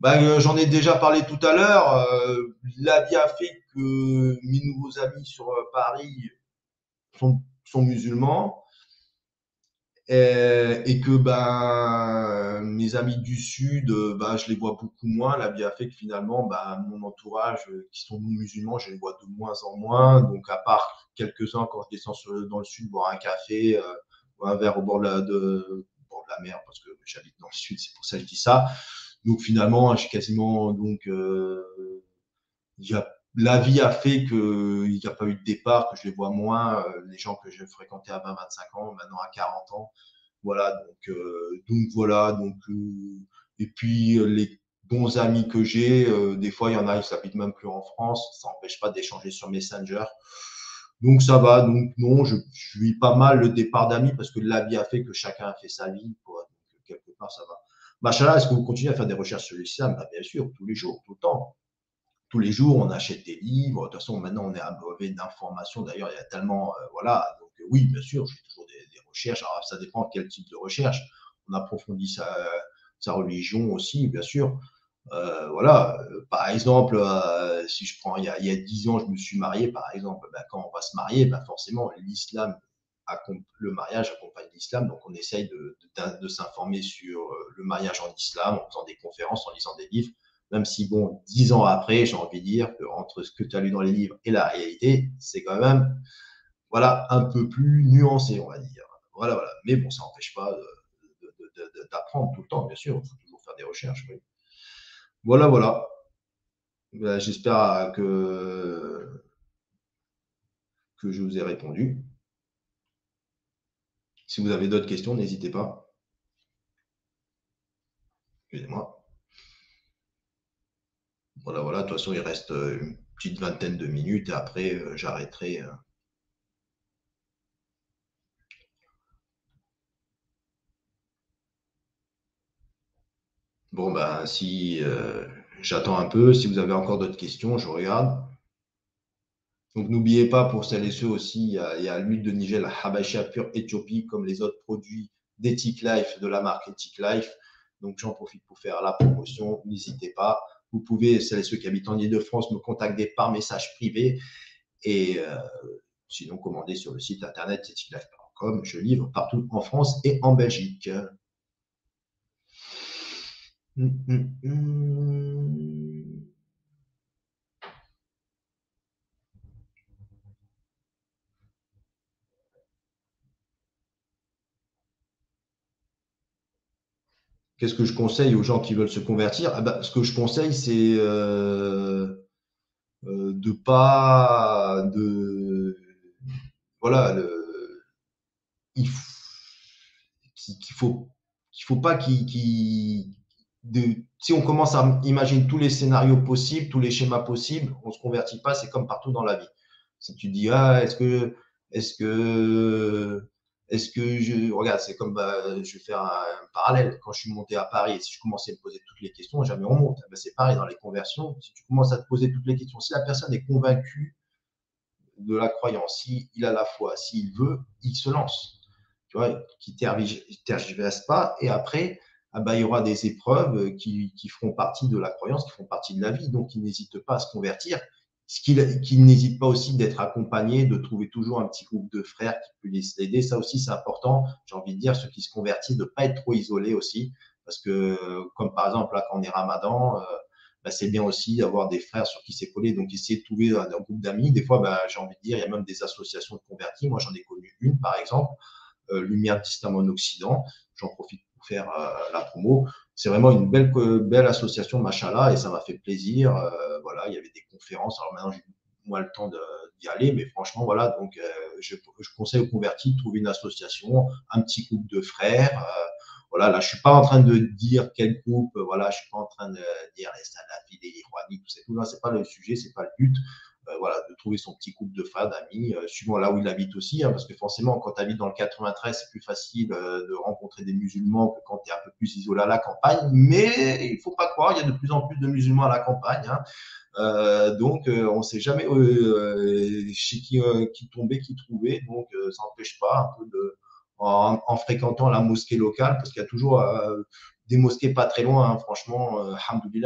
Ben, J'en ai déjà parlé tout à l'heure. la vie a fait que mes nouveaux amis sur Paris sont sont musulmans et, que ben, mes amis du Sud, ben, je les vois beaucoup moins. La vie a fait que finalement, ben, mon entourage qui sont musulmans, je les vois de moins en moins. Donc, à part quelques-uns, quand je descends dans le Sud boire un café euh, ou un verre au bord de la, mer, parce que j'habite dans le Sud, c'est pour ça que je dis ça. Donc, finalement, j'ai quasiment. Donc, euh, il y a la vie a fait qu'il n'y a pas eu de départ, que je les vois moins, euh, les gens que j'ai fréquentés à 20, 25 ans, maintenant à 40 ans. Voilà, donc, euh, voilà, donc, euh, et puis les bons amis que j'ai, des fois il y en a, ils s'habitent même plus en France, ça n'empêche pas d'échanger sur Messenger. Donc ça va, donc non, je, je vis pas mal le départ d'amis parce que la vie a fait que chacun a fait sa vie. Donc, quelque part ça va. Machallah, est-ce que vous continuez à faire des recherches sur l'islam bah, Bien sûr, tous les jours, tout le temps tous les jours, on achète des livres. De toute façon, maintenant, on est abreuvé d'informations. D'ailleurs, il y a tellement. Euh, voilà. Donc, euh, oui, bien sûr, j'ai toujours des, recherches. Alors, ça dépend quel type de recherche. On approfondit sa, religion aussi, bien sûr. Euh, voilà. Par exemple, si je prends il y, a, il 10 ans, je me suis marié, par exemple, ben, quand on va se marier, ben, forcément, l'islam, le mariage accompagne l'islam. Donc, on essaye de, de s'informer sur le mariage en islam en faisant des conférences, en lisant des livres même si, bon, dix ans après, j'ai envie de dire que entre ce que tu as lu dans les livres et la réalité, c'est quand même, voilà, un peu plus nuancé, on va dire. Voilà, voilà. Mais bon, ça n'empêche pas d'apprendre tout le temps, bien sûr. Il faut toujours faire des recherches. Voilà, voilà. Ben, j'espère que, que je vous ai répondu. Si vous avez d'autres questions, n'hésitez pas. Excusez-moi. Voilà, voilà. De toute façon, il reste euh, une petite vingtaine de minutes et après, euh, j'arrêterai. Euh. Bon, ben, si j'attends un peu, si vous avez encore d'autres questions, je regarde. Donc, n'oubliez pas, pour celles et ceux aussi, il y a, l'huile de Nigel Habasha pure Éthiopie, comme les autres produits d'Ethic Life, de la marque Ethic Life. Donc, j'en profite pour faire la promotion. N'hésitez pas. Vous pouvez, celles et ceux qui habitent en Ile-de-France, me contacter par message privé et euh, sinon commander sur le site internet tetilife.com. Je livre partout en France et en Belgique. Hum, hum, hum. Qu'est-ce que je conseille aux gens qui veulent se convertir? Ah bah, Ce que je conseille, c'est euh, euh, de pas de voilà le, il faut qu'il faut pas qu'il si on commence à imaginer tous les scénarios possibles, tous les schémas possibles, on se convertit pas. C'est comme partout dans la vie. Si tu dis ah est-ce que est-ce que est-ce que je regarde, c'est comme bah, je vais faire un, parallèle. Quand je suis monté à Paris, si je commençais à me poser toutes les questions, jamais on monte. Ben, c'est pareil dans les conversions. Si tu commences à te poser toutes les questions, si la personne est convaincue de la croyance, s'il il a la foi, s'il veut, il se lance. Tu vois, qui tergiverse pas. Et après, ah ben, il y aura des épreuves qui, qui, feront partie de la croyance, qui font partie de la vie. Donc, il n'hésite pas à se convertir qu'il n'hésite pas aussi d'être accompagné, de trouver toujours un petit groupe de frères qui puissent l'aider. Ça aussi, c'est important. J'ai envie de dire, ceux qui se convertissent, de ne pas être trop isolés aussi. Parce que, comme par exemple, là, quand on est ramadan, euh, bah, c'est bien aussi d'avoir des frères sur qui s'épauler. Donc, essayer de trouver un, groupe d'amis. Des fois, bah, j'ai envie de dire, il y a même des associations de convertis. Moi, j'en ai connu une, par exemple, euh, Lumière d'Islam en Occident. J'en profite faire euh, la promo. C'est vraiment une belle, belle association, machallah, et ça m'a fait plaisir. Euh, voilà, il y avait des conférences. Alors maintenant, j'ai moins le temps d'y aller, mais franchement, voilà. Donc, je, je, conseille aux convertis de trouver une association, un petit groupe de frères voilà, là, je suis pas en train de dire quel groupe, voilà, je suis pas en train de dire les salafis, les iraniens, tout ça, tout ça, c'est pas le sujet, c'est pas le but. Euh, voilà, de trouver son petit groupe de frères, d'amis, euh, suivant là où il habite aussi, hein, parce que forcément, quand tu habites dans le 93, c'est plus facile euh, de rencontrer des musulmans que quand tu es un peu plus isolé à la campagne. Mais il faut pas croire, il y a de plus en plus de musulmans à la campagne. Hein. donc, on ne sait jamais chez qui, qui tomber, qui trouver. Donc, ça n'empêche pas un peu de, en, en, fréquentant la mosquée locale, parce qu'il y a toujours des mosquées pas très loin. Hein. Franchement, euh,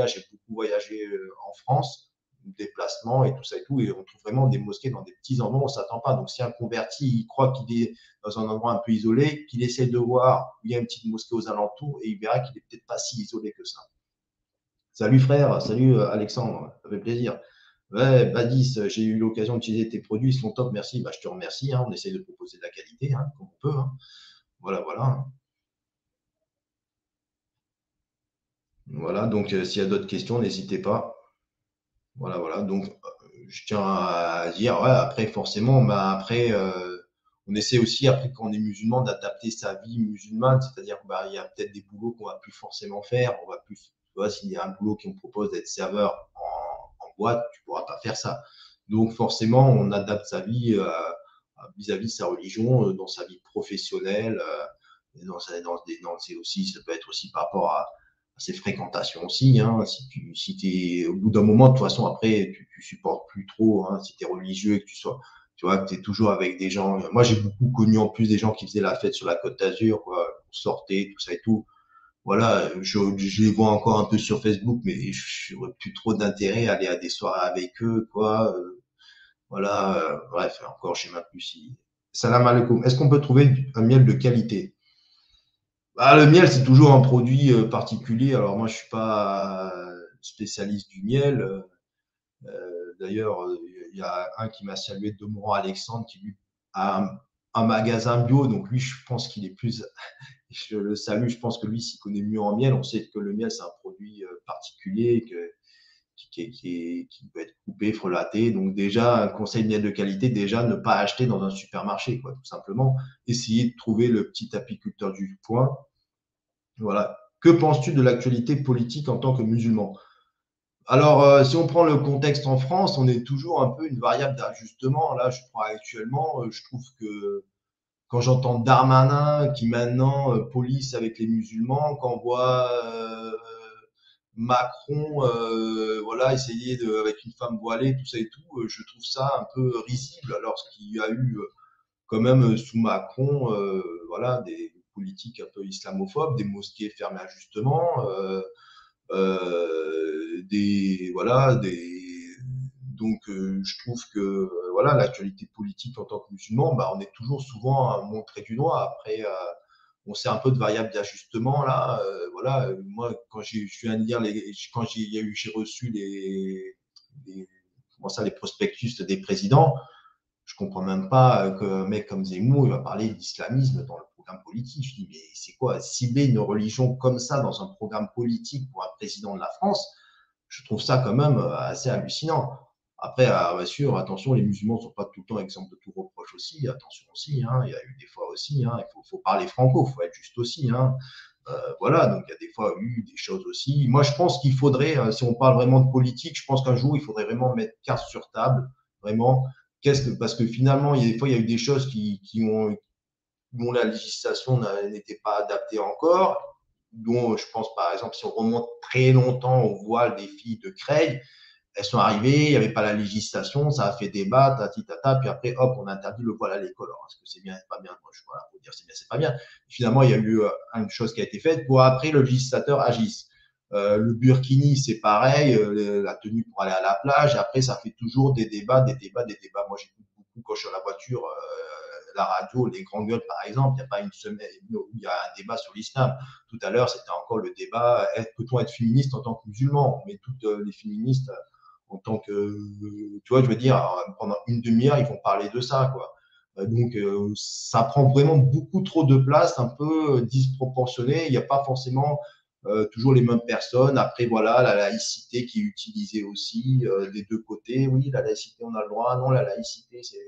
j'ai beaucoup voyagé en France déplacements et tout ça et tout. Et on trouve vraiment des mosquées dans des petits endroits où on s'attend pas. Donc, si un converti, il croit qu'il est dans un endroit un peu isolé, qu'il essaie de voir où il y a une petite mosquée aux alentours et il verra qu'il est peut-être pas si isolé que ça. Salut frère, salut euh, Alexandre, ça fait plaisir. Ouais, Badis, j'ai eu l'occasion d'utiliser tes produits, ils sont top, merci. Bah, je te remercie. Hein. on essaie de proposer de la qualité hein, comme on peut. Hein. Voilà, voilà. Voilà, donc euh, s'il y a d'autres questions, n'hésitez pas. Voilà, voilà. Donc, euh, je tiens à dire, ouais, après, forcément, bah, après, euh, on essaie aussi, après, quand on est musulman, d'adapter sa vie musulmane, c'est-à-dire, bah, il y a peut-être des boulots qu'on va plus forcément faire. On va plus, tu vois, s'il y a un boulot qui me propose d'être serveur en, boîte, tu pourras pas faire ça. Donc, forcément, on adapte sa vie euh, vis-à-vis de sa religion, dans sa vie professionnelle, dans, sa, dans, dans, aussi, ça peut être aussi par rapport à, ces fréquentations aussi. Hein. Si tu si au bout d'un moment, de toute façon, après, tu, tu supportes plus trop. Hein, si tu es religieux et que tu sois, tu vois, que tu es toujours avec des gens. Moi, j'ai beaucoup connu en plus des gens qui faisaient la fête sur la côte d'Azur, quoi, sortaient, tout ça et tout. Voilà, je, je, les vois encore un peu sur Facebook, mais je n'aurais plus trop d'intérêt à aller à des soirées avec eux, quoi. Euh, voilà, euh, bref, encore, je sais même plus si. Salam alaikum. Est-ce qu'on peut trouver un miel de qualité? Bah, le miel, c'est toujours un produit euh, particulier. Alors moi, je suis pas euh, spécialiste du miel. Euh, d'ailleurs, il y a un qui m'a salué, Demorand Alexandre, qui lui a un, magasin bio. Donc lui, je pense qu'il est plus. je le salue. Je pense que lui, s'il connaît mieux en miel, on sait que le miel, c'est un produit particulier qui, peut être coupé, frelaté. Donc déjà, un conseil miel de qualité, déjà ne pas acheter dans un supermarché, quoi, tout simplement. Essayer de trouver le petit apiculteur du coin voilà. Que penses-tu de l'actualité politique en tant que musulman? Alors, euh, si on prend le contexte en France, on est toujours un peu une variable d'ajustement. Là, je crois actuellement, euh, je trouve que quand j'entends Darmanin qui maintenant euh, police avec les musulmans, quand on voit Macron, voilà, essayer avec une femme voilée, tout ça et tout, je trouve ça un peu risible. Alors qu'il y a eu quand même sous Macron, voilà, des, politique un peu islamophobe, des mosquées fermées à justement, euh, euh, des voilà, des donc euh, je trouve que voilà l'actualité politique en tant que musulman, bah, on est toujours souvent montré du doigt. Après, on sait un peu de variables d'ajustement là. voilà, moi quand j'ai je viens de lire les quand j'ai reçu les, les comment ça les prospectus des présidents je comprends même pas qu'un mec comme Zemmour, il va parler d'islamisme dans le politique. Je dis, mais c'est quoi Cibler une religion comme ça dans un programme politique pour un président de la France, je trouve ça quand même euh, assez hallucinant. Après, euh, bien sûr, attention, les musulmans ne sont pas tout le temps exemples de tout reproche aussi. Attention aussi, hein, il y a eu des fois aussi, hein, il faut, faut, parler franco, il faut être juste aussi. Hein. Euh, voilà, donc il y a des fois eu des choses aussi. Moi, je pense qu'il faudrait, si on parle vraiment de politique, je pense qu'un jour, il faudrait vraiment mettre carte sur table, vraiment, qu'est-ce que, parce que finalement, il y a des fois, il y a eu des choses qui, qui ont, dont la législation n'était pas adaptée encore, dont je pense par exemple, si on remonte très longtemps au voile des filles de Creil, elles sont arrivées, il n'y avait pas la législation, ça a fait débat, tati tata, puis après, hop, on a interdit le voile à l'école. est-ce que c'est bien, c'est pas bien? Moi, je pour dire c'est bien, c'est pas bien. finalement, il y a eu euh, une chose qui a été faite pour après le législateur agisse. Euh, le burkini, c'est pareil, euh, la tenue pour aller à la plage. Après, ça fait toujours des débats, des débats, des débats. Moi, j'écoute beaucoup quand je suis à la voiture. La radio, les grands gueules, par exemple, il n'y a pas une semaine où il y a un débat sur l'islam. Tout à l'heure, c'était encore le débat peut-on être féministe en tant que musulman? Mais toutes les féministes, en tant que, tu vois, je veux dire, pendant une demi-heure, ils vont parler de ça, quoi. Donc, ça prend vraiment beaucoup trop de place, un peu disproportionné. Il n'y a pas forcément euh, toujours les mêmes personnes. Après, voilà, la laïcité qui est utilisée aussi euh, des deux côtés. Oui, la laïcité, on a le droit. Non, la laïcité, c'est.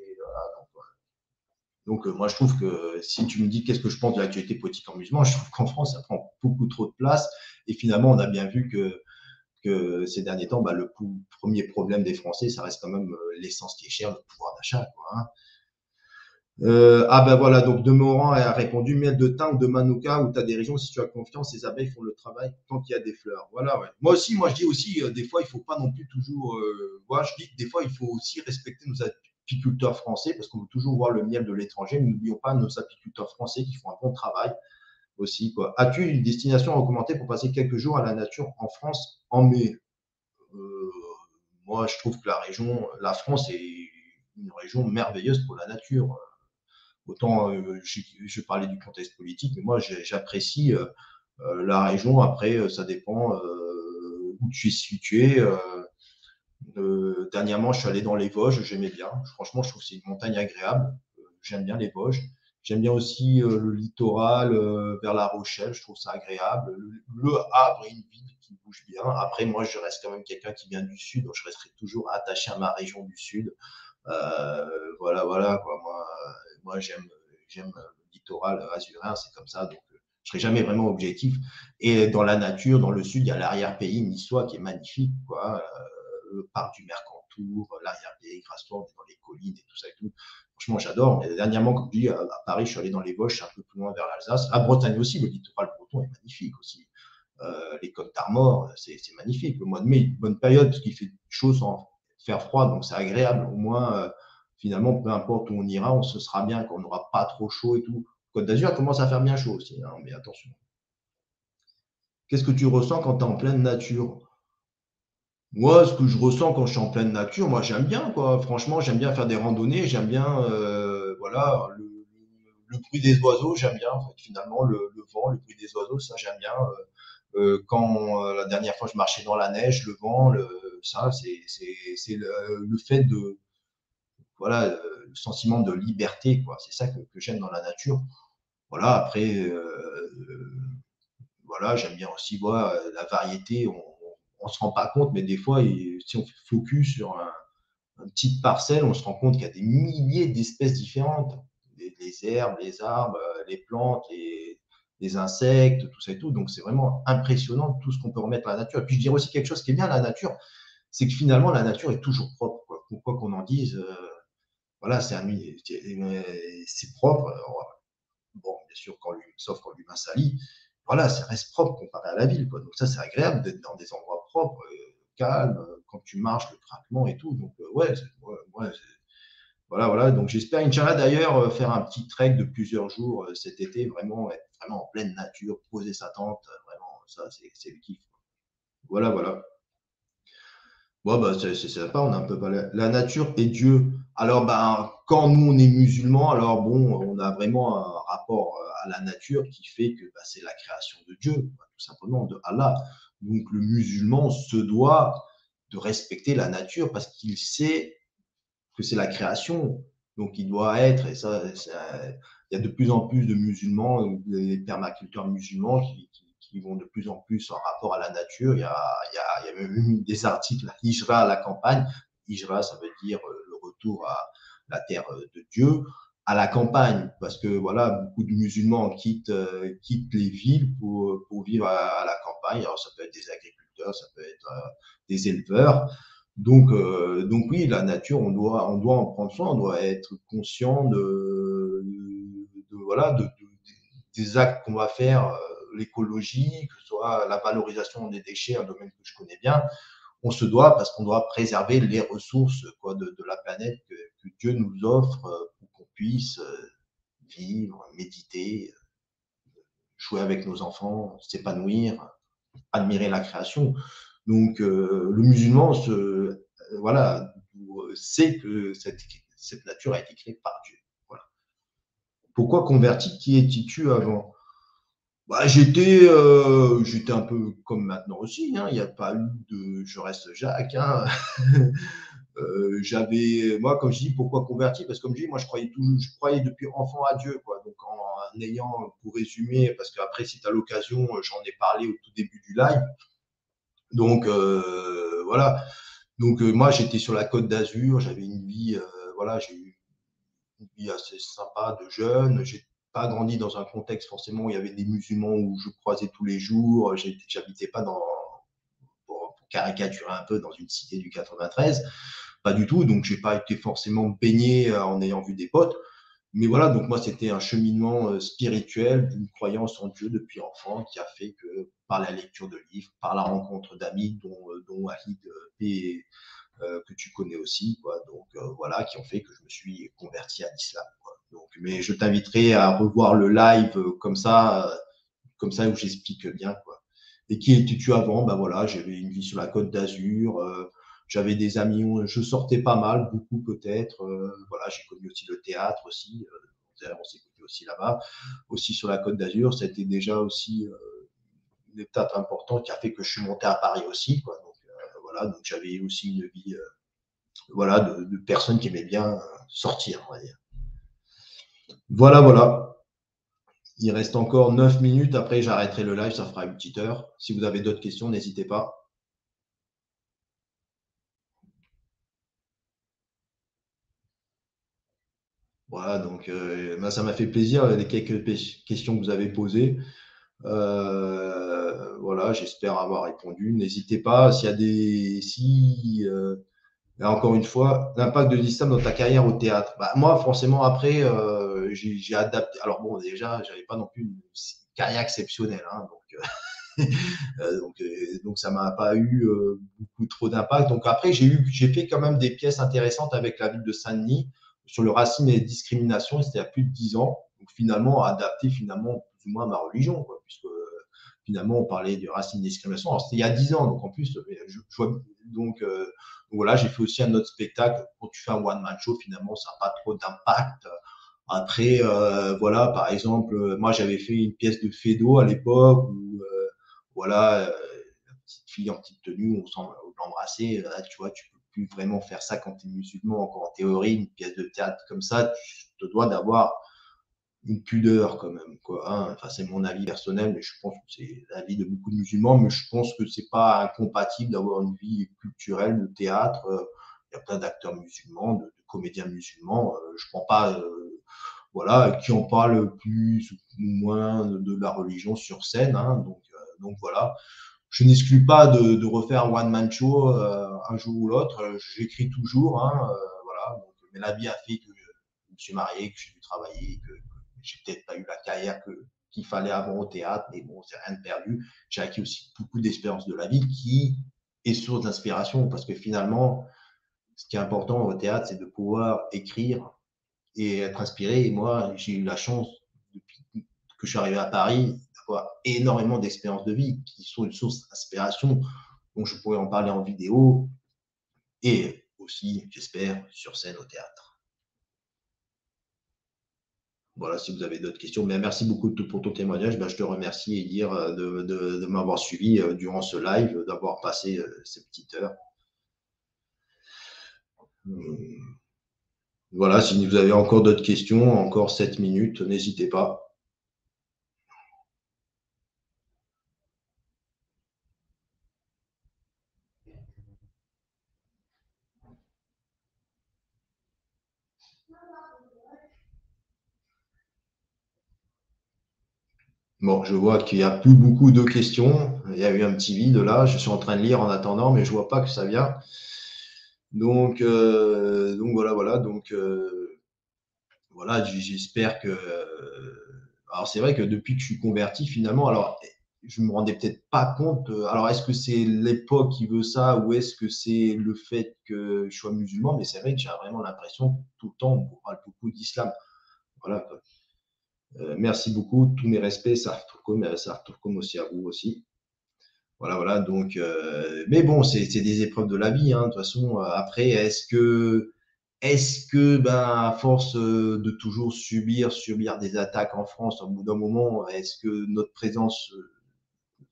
Donc, euh, moi, je trouve que si tu me dis qu'est-ce que je pense de l'actualité politique en musulman, je trouve qu'en France, ça prend beaucoup trop de place. Et finalement, on a bien vu que, ces derniers temps, bah, le premier problème des Français, ça reste quand même l'essence qui est chère, le pouvoir d'achat. Hein. Euh, ah ben voilà, donc Demorand a répondu miel de thym ou de manuka où tu as des régions, si tu as confiance, les abeilles font le travail tant qu'il y a des fleurs. Voilà, ouais. Moi aussi, moi je dis aussi, euh, des fois, il faut pas non plus toujours. Euh, moi, je dis que des fois, il faut aussi respecter nos apiculteurs français parce qu'on veut toujours voir le miel de l'étranger. N'oublions pas nos apiculteurs français qui font un bon travail aussi. As-tu une destination à recommander pour passer quelques jours à la nature en France en mai? Moi, je trouve que la région, la France est une région merveilleuse pour la nature autant euh, je, parlais du contexte politique, mais moi j'apprécie euh, euh, la région. Après, ça dépend où tu es situé. Dernièrement, je suis allé dans les Vosges, j'aimais bien. Franchement, je trouve que c'est une montagne agréable. J'aime bien les Vosges. J'aime bien aussi le littoral vers La Rochelle, je trouve ça agréable. Le, Havre est une ville qui bouge bien. Après, moi, je reste quand même quelqu'un qui vient du Sud, donc je resterai toujours attaché à ma région du Sud. voilà, voilà. Moi, j'aime, le littoral azurin, c'est comme ça. Donc, euh, je serai jamais vraiment objectif. Et dans la nature, dans le sud, il y a l'arrière-pays niçois qui est magnifique, quoi. Euh, le parc du Mercantour, l'arrière-pays Grassoir, dans les collines et tout ça et tout. Franchement, j'adore. dernièrement, comme je dis, à, Paris, je suis allé dans les Vosges, un peu plus loin vers l'Alsace. À Bretagne aussi, le littoral breton est magnifique aussi. Euh, les côtes d'Armor, c'est, magnifique. Le mois de mai, bonne période, parce qu'il fait chaud sans faire froid, donc c'est agréable. Au moins, finalement, peu importe où on ira, on se sera bien, qu'on n'aura pas trop chaud et tout. Côte d'Azur commence à faire bien chaud aussi, hein, mais attention. Qu'est-ce que tu ressens quand tu es en pleine nature? Moi, ce que je ressens quand je suis en pleine nature, moi j'aime bien, quoi. Franchement, j'aime bien faire des randonnées, j'aime bien, euh, voilà, le, bruit des oiseaux, j'aime bien, finalement, le, vent, le bruit des oiseaux, ça j'aime bien. Euh, euh, quand la dernière fois je marchais dans la neige, le vent, ça, c'est le, fait de, voilà, le sentiment de liberté, quoi. C'est ça que, j'aime dans la nature. Voilà, après, voilà, j'aime bien aussi voir la variété. Ne se rend pas compte, mais des fois, si on fait focus sur une petite parcelle, on se rend compte qu'il y a des milliers d'espèces différentes. Les, herbes, les arbres, les plantes, les, insectes, tout ça et tout. Donc, c'est vraiment impressionnant tout ce qu'on peut remettre à la nature. Et puis, je dirais aussi quelque chose qui est bien à la nature, c'est que finalement, la nature est toujours propre. Quoi qu'on en dise, euh, voilà, c'est c'est propre. bon, bien sûr, quand sauf quand l'humain salit, voilà, ça reste propre comparé à la ville. Quoi. Donc ça, c'est agréable d'être dans des endroits propres, euh, calmes, euh, quand tu marches, le craquement et tout. Donc euh, ouais, voilà, voilà. Donc j'espère, Inch'Allah, d'ailleurs, faire un petit trek de plusieurs jours cet été, vraiment être vraiment en pleine nature, poser sa tente, vraiment, ça, c'est le kiff. Voilà, voilà. Bon, bah, c'est sympa, on a un peu parlé. La nature et Dieu. Alors, ben, quand nous, on est musulmans, alors bon, on a vraiment un rapport euh, à la nature qui fait que bah, c'est la création de Dieu, tout simplement, de Allah. Donc, le musulman se doit de respecter la nature parce qu'il sait que c'est la création. Donc, il doit être, et ça, il y a de plus en plus de musulmans, des permaculteurs musulmans qui vont de plus en plus en rapport à la nature. Il y a, il y a, même des articles, Hijra à la campagne. Hijra, ça veut dire euh, le retour à la terre euh, de Dieu, à la campagne, parce que voilà, beaucoup de musulmans quittent, euh, quittent les villes pour, pour vivre à, la campagne. Alors, ça peut être des agriculteurs, ça peut être des éleveurs. Donc, donc oui, la nature, on doit, on doit en prendre soin, on doit être conscient de, voilà, de, des actes qu'on va faire l'écologie, que ce soit la valorisation des déchets, un domaine que je connais bien, on se doit, parce qu'on doit préserver les ressources quoi, de, la planète que, Dieu nous offre euh, pour qu'on puisse euh, vivre, méditer, jouer avec nos enfants, s'épanouir, admirer la création. Donc, euh, le musulman voilà, sait que cette, cette nature a été créée par Dieu. Pourquoi converti? Qui étais-tu avant? Bah, j'étais, euh, j'étais un peu comme maintenant aussi. Hein. Il n'y a pas eu de je reste Jacques. Hein. Euh, j'avais, moi, comme je dis, pourquoi converti Parce que comme je dis, moi, je croyais tout, je croyais depuis enfant à Dieu, quoi. Donc, en, ayant, pour résumer, parce qu'après, si tu as l'occasion, j'en ai parlé au tout début du live. Donc, euh, voilà. Donc, moi, j'étais sur la côte d'Azur, j'avais une vie, voilà, j'ai eu une vie assez sympa de jeune. J'ai pas grandi dans un contexte forcément où il y avait des musulmans où je croisais tous les jours. J'habitais pas dans, pour, caricaturer un peu, dans une cité du 93. Pas du tout. Donc, j'ai pas été forcément baigné euh, en ayant vu des potes. Mais voilà, donc moi, c'était un cheminement euh, spirituel d'une croyance en Dieu depuis enfant qui a fait que par la lecture de livres, par la rencontre d'amis, dont, euh, dont Ahid P, que tu connais aussi, donc voilà, qui ont fait que je me suis converti à l'islam. Donc, mais je t'inviterai à revoir le live euh, comme ça, euh, comme ça où j'explique bien. Quoi. Et qui étais-tu avant? Ben voilà, j'avais une vie sur la côte d'Azur. Euh, j'avais des amis, je sortais pas mal, beaucoup peut-être. voilà, j'ai connu aussi le théâtre aussi. on s'est connu aussi là-bas, aussi sur la côte d'Azur. C'était déjà aussi une étape importante qui a fait que je suis monté à Paris aussi. Quoi. Donc voilà, donc j'avais aussi une vie, voilà, de, de, personnes qui aimaient bien sortir, on va dire. Voilà, voilà. Il reste encore 9 minutes. Après, j'arrêterai le live. Ça fera une petite heure. Si vous avez d'autres questions, n'hésitez pas. Voilà, donc euh, ben, ça m'a fait plaisir les quelques questions que vous avez posées. Euh, voilà, j'espère avoir répondu. N'hésitez pas s'il y a des. Si, euh, encore une fois, l'impact de l'islam dans ta carrière au théâtre. Bah, moi, forcément, après, euh, j'ai adapté. Alors bon, déjà, j'avais pas non plus une carrière exceptionnelle, hein, donc, euh, euh, donc, donc ça m'a pas eu beaucoup trop d'impact. Donc après, j'ai eu, j'ai fait quand même des pièces intéressantes avec la ville de Saint-Denis sur le racisme et la discrimination. C'était a plus de dix ans. Donc finalement, adapté finalement plus ou moins à ma religion, quoi, puisque finalement on parlait du racisme discrimination. Alors c'était il y a dix ans, donc en plus, je donc voilà, j'ai fait aussi un autre spectacle. Quand tu fais un one-man show, finalement, ça n'a pas trop d'impact. Après, euh, voilà, par exemple, moi, j'avais fait une pièce de Fedo à l'époque où, euh, voilà, euh, la petite fille en petite tenue, on l'embrasser. tu vois, tu peux plus vraiment faire ça quand tu es musulman, encore en théorie, une pièce de théâtre comme ça, tu te dois d'avoir une pudeur quand même. Quoi, hein. Enfin, c'est mon avis personnel, mais je pense que c'est l'avis de beaucoup de musulmans, mais je pense que c'est pas incompatible d'avoir une vie culturelle, de théâtre. Euh, il y a plein d'acteurs musulmans, de, comédiens musulmans. Euh, je prends pas, euh, voilà, qui en parlent plus ou moins de, la religion sur scène. Hein, donc, donc voilà. Je n'exclus pas de, refaire un one-man show un jour ou l'autre. J'écris toujours, hein, voilà. Mais la vie a fait que je me suis marié, que j'ai dû travailler, que, j'ai peut-être pas eu la carrière qu'il fallait avoir au théâtre, mais bon, c'est rien de perdu. J'ai acquis aussi beaucoup d'expérience de la vie qui est source d'inspiration parce que finalement, ce qui est important au théâtre, c'est de pouvoir écrire et être inspiré. Et moi, j'ai eu la chance, depuis que je suis arrivé à Paris, d'avoir énormément d'expériences de vie qui sont une source d'inspiration. Donc, je pourrais en parler en vidéo et aussi, j'espère, sur scène au théâtre. Voilà, si vous avez d'autres questions. Mais merci beaucoup pour ton témoignage. Ben, je te remercie et dire euh, de, m'avoir suivi euh, durant ce live, d'avoir passé euh, ces petites heures. Hum. Voilà, si vous avez encore d'autres questions, encore 7 minutes, n'hésitez pas. Bon, je vois qu'il n'y a plus beaucoup de questions. Il y a eu un petit vide là. Je suis en train de lire en attendant, mais je ne vois pas que ça vient. Donc, euh, donc voilà, voilà. Donc, euh, voilà, j'espère que. alors, c'est vrai que depuis que je suis converti, finalement, alors, je ne me rendais peut-être pas compte. Alors, est-ce que c'est l'époque qui veut ça ou est-ce que c'est le fait que je sois musulman? Mais c'est vrai que j'ai vraiment l'impression tout le temps, on parle beaucoup d'islam. Voilà. Euh, merci beaucoup, tous mes respects, ça comme aussi à vous aussi. Voilà, voilà. Donc, euh, mais bon, c'est des épreuves de la vie. Hein, de toute façon, euh, après, est-ce que est-ce que, ben, à force de toujours subir, subir des attaques en France, au bout d'un moment, est-ce que notre présence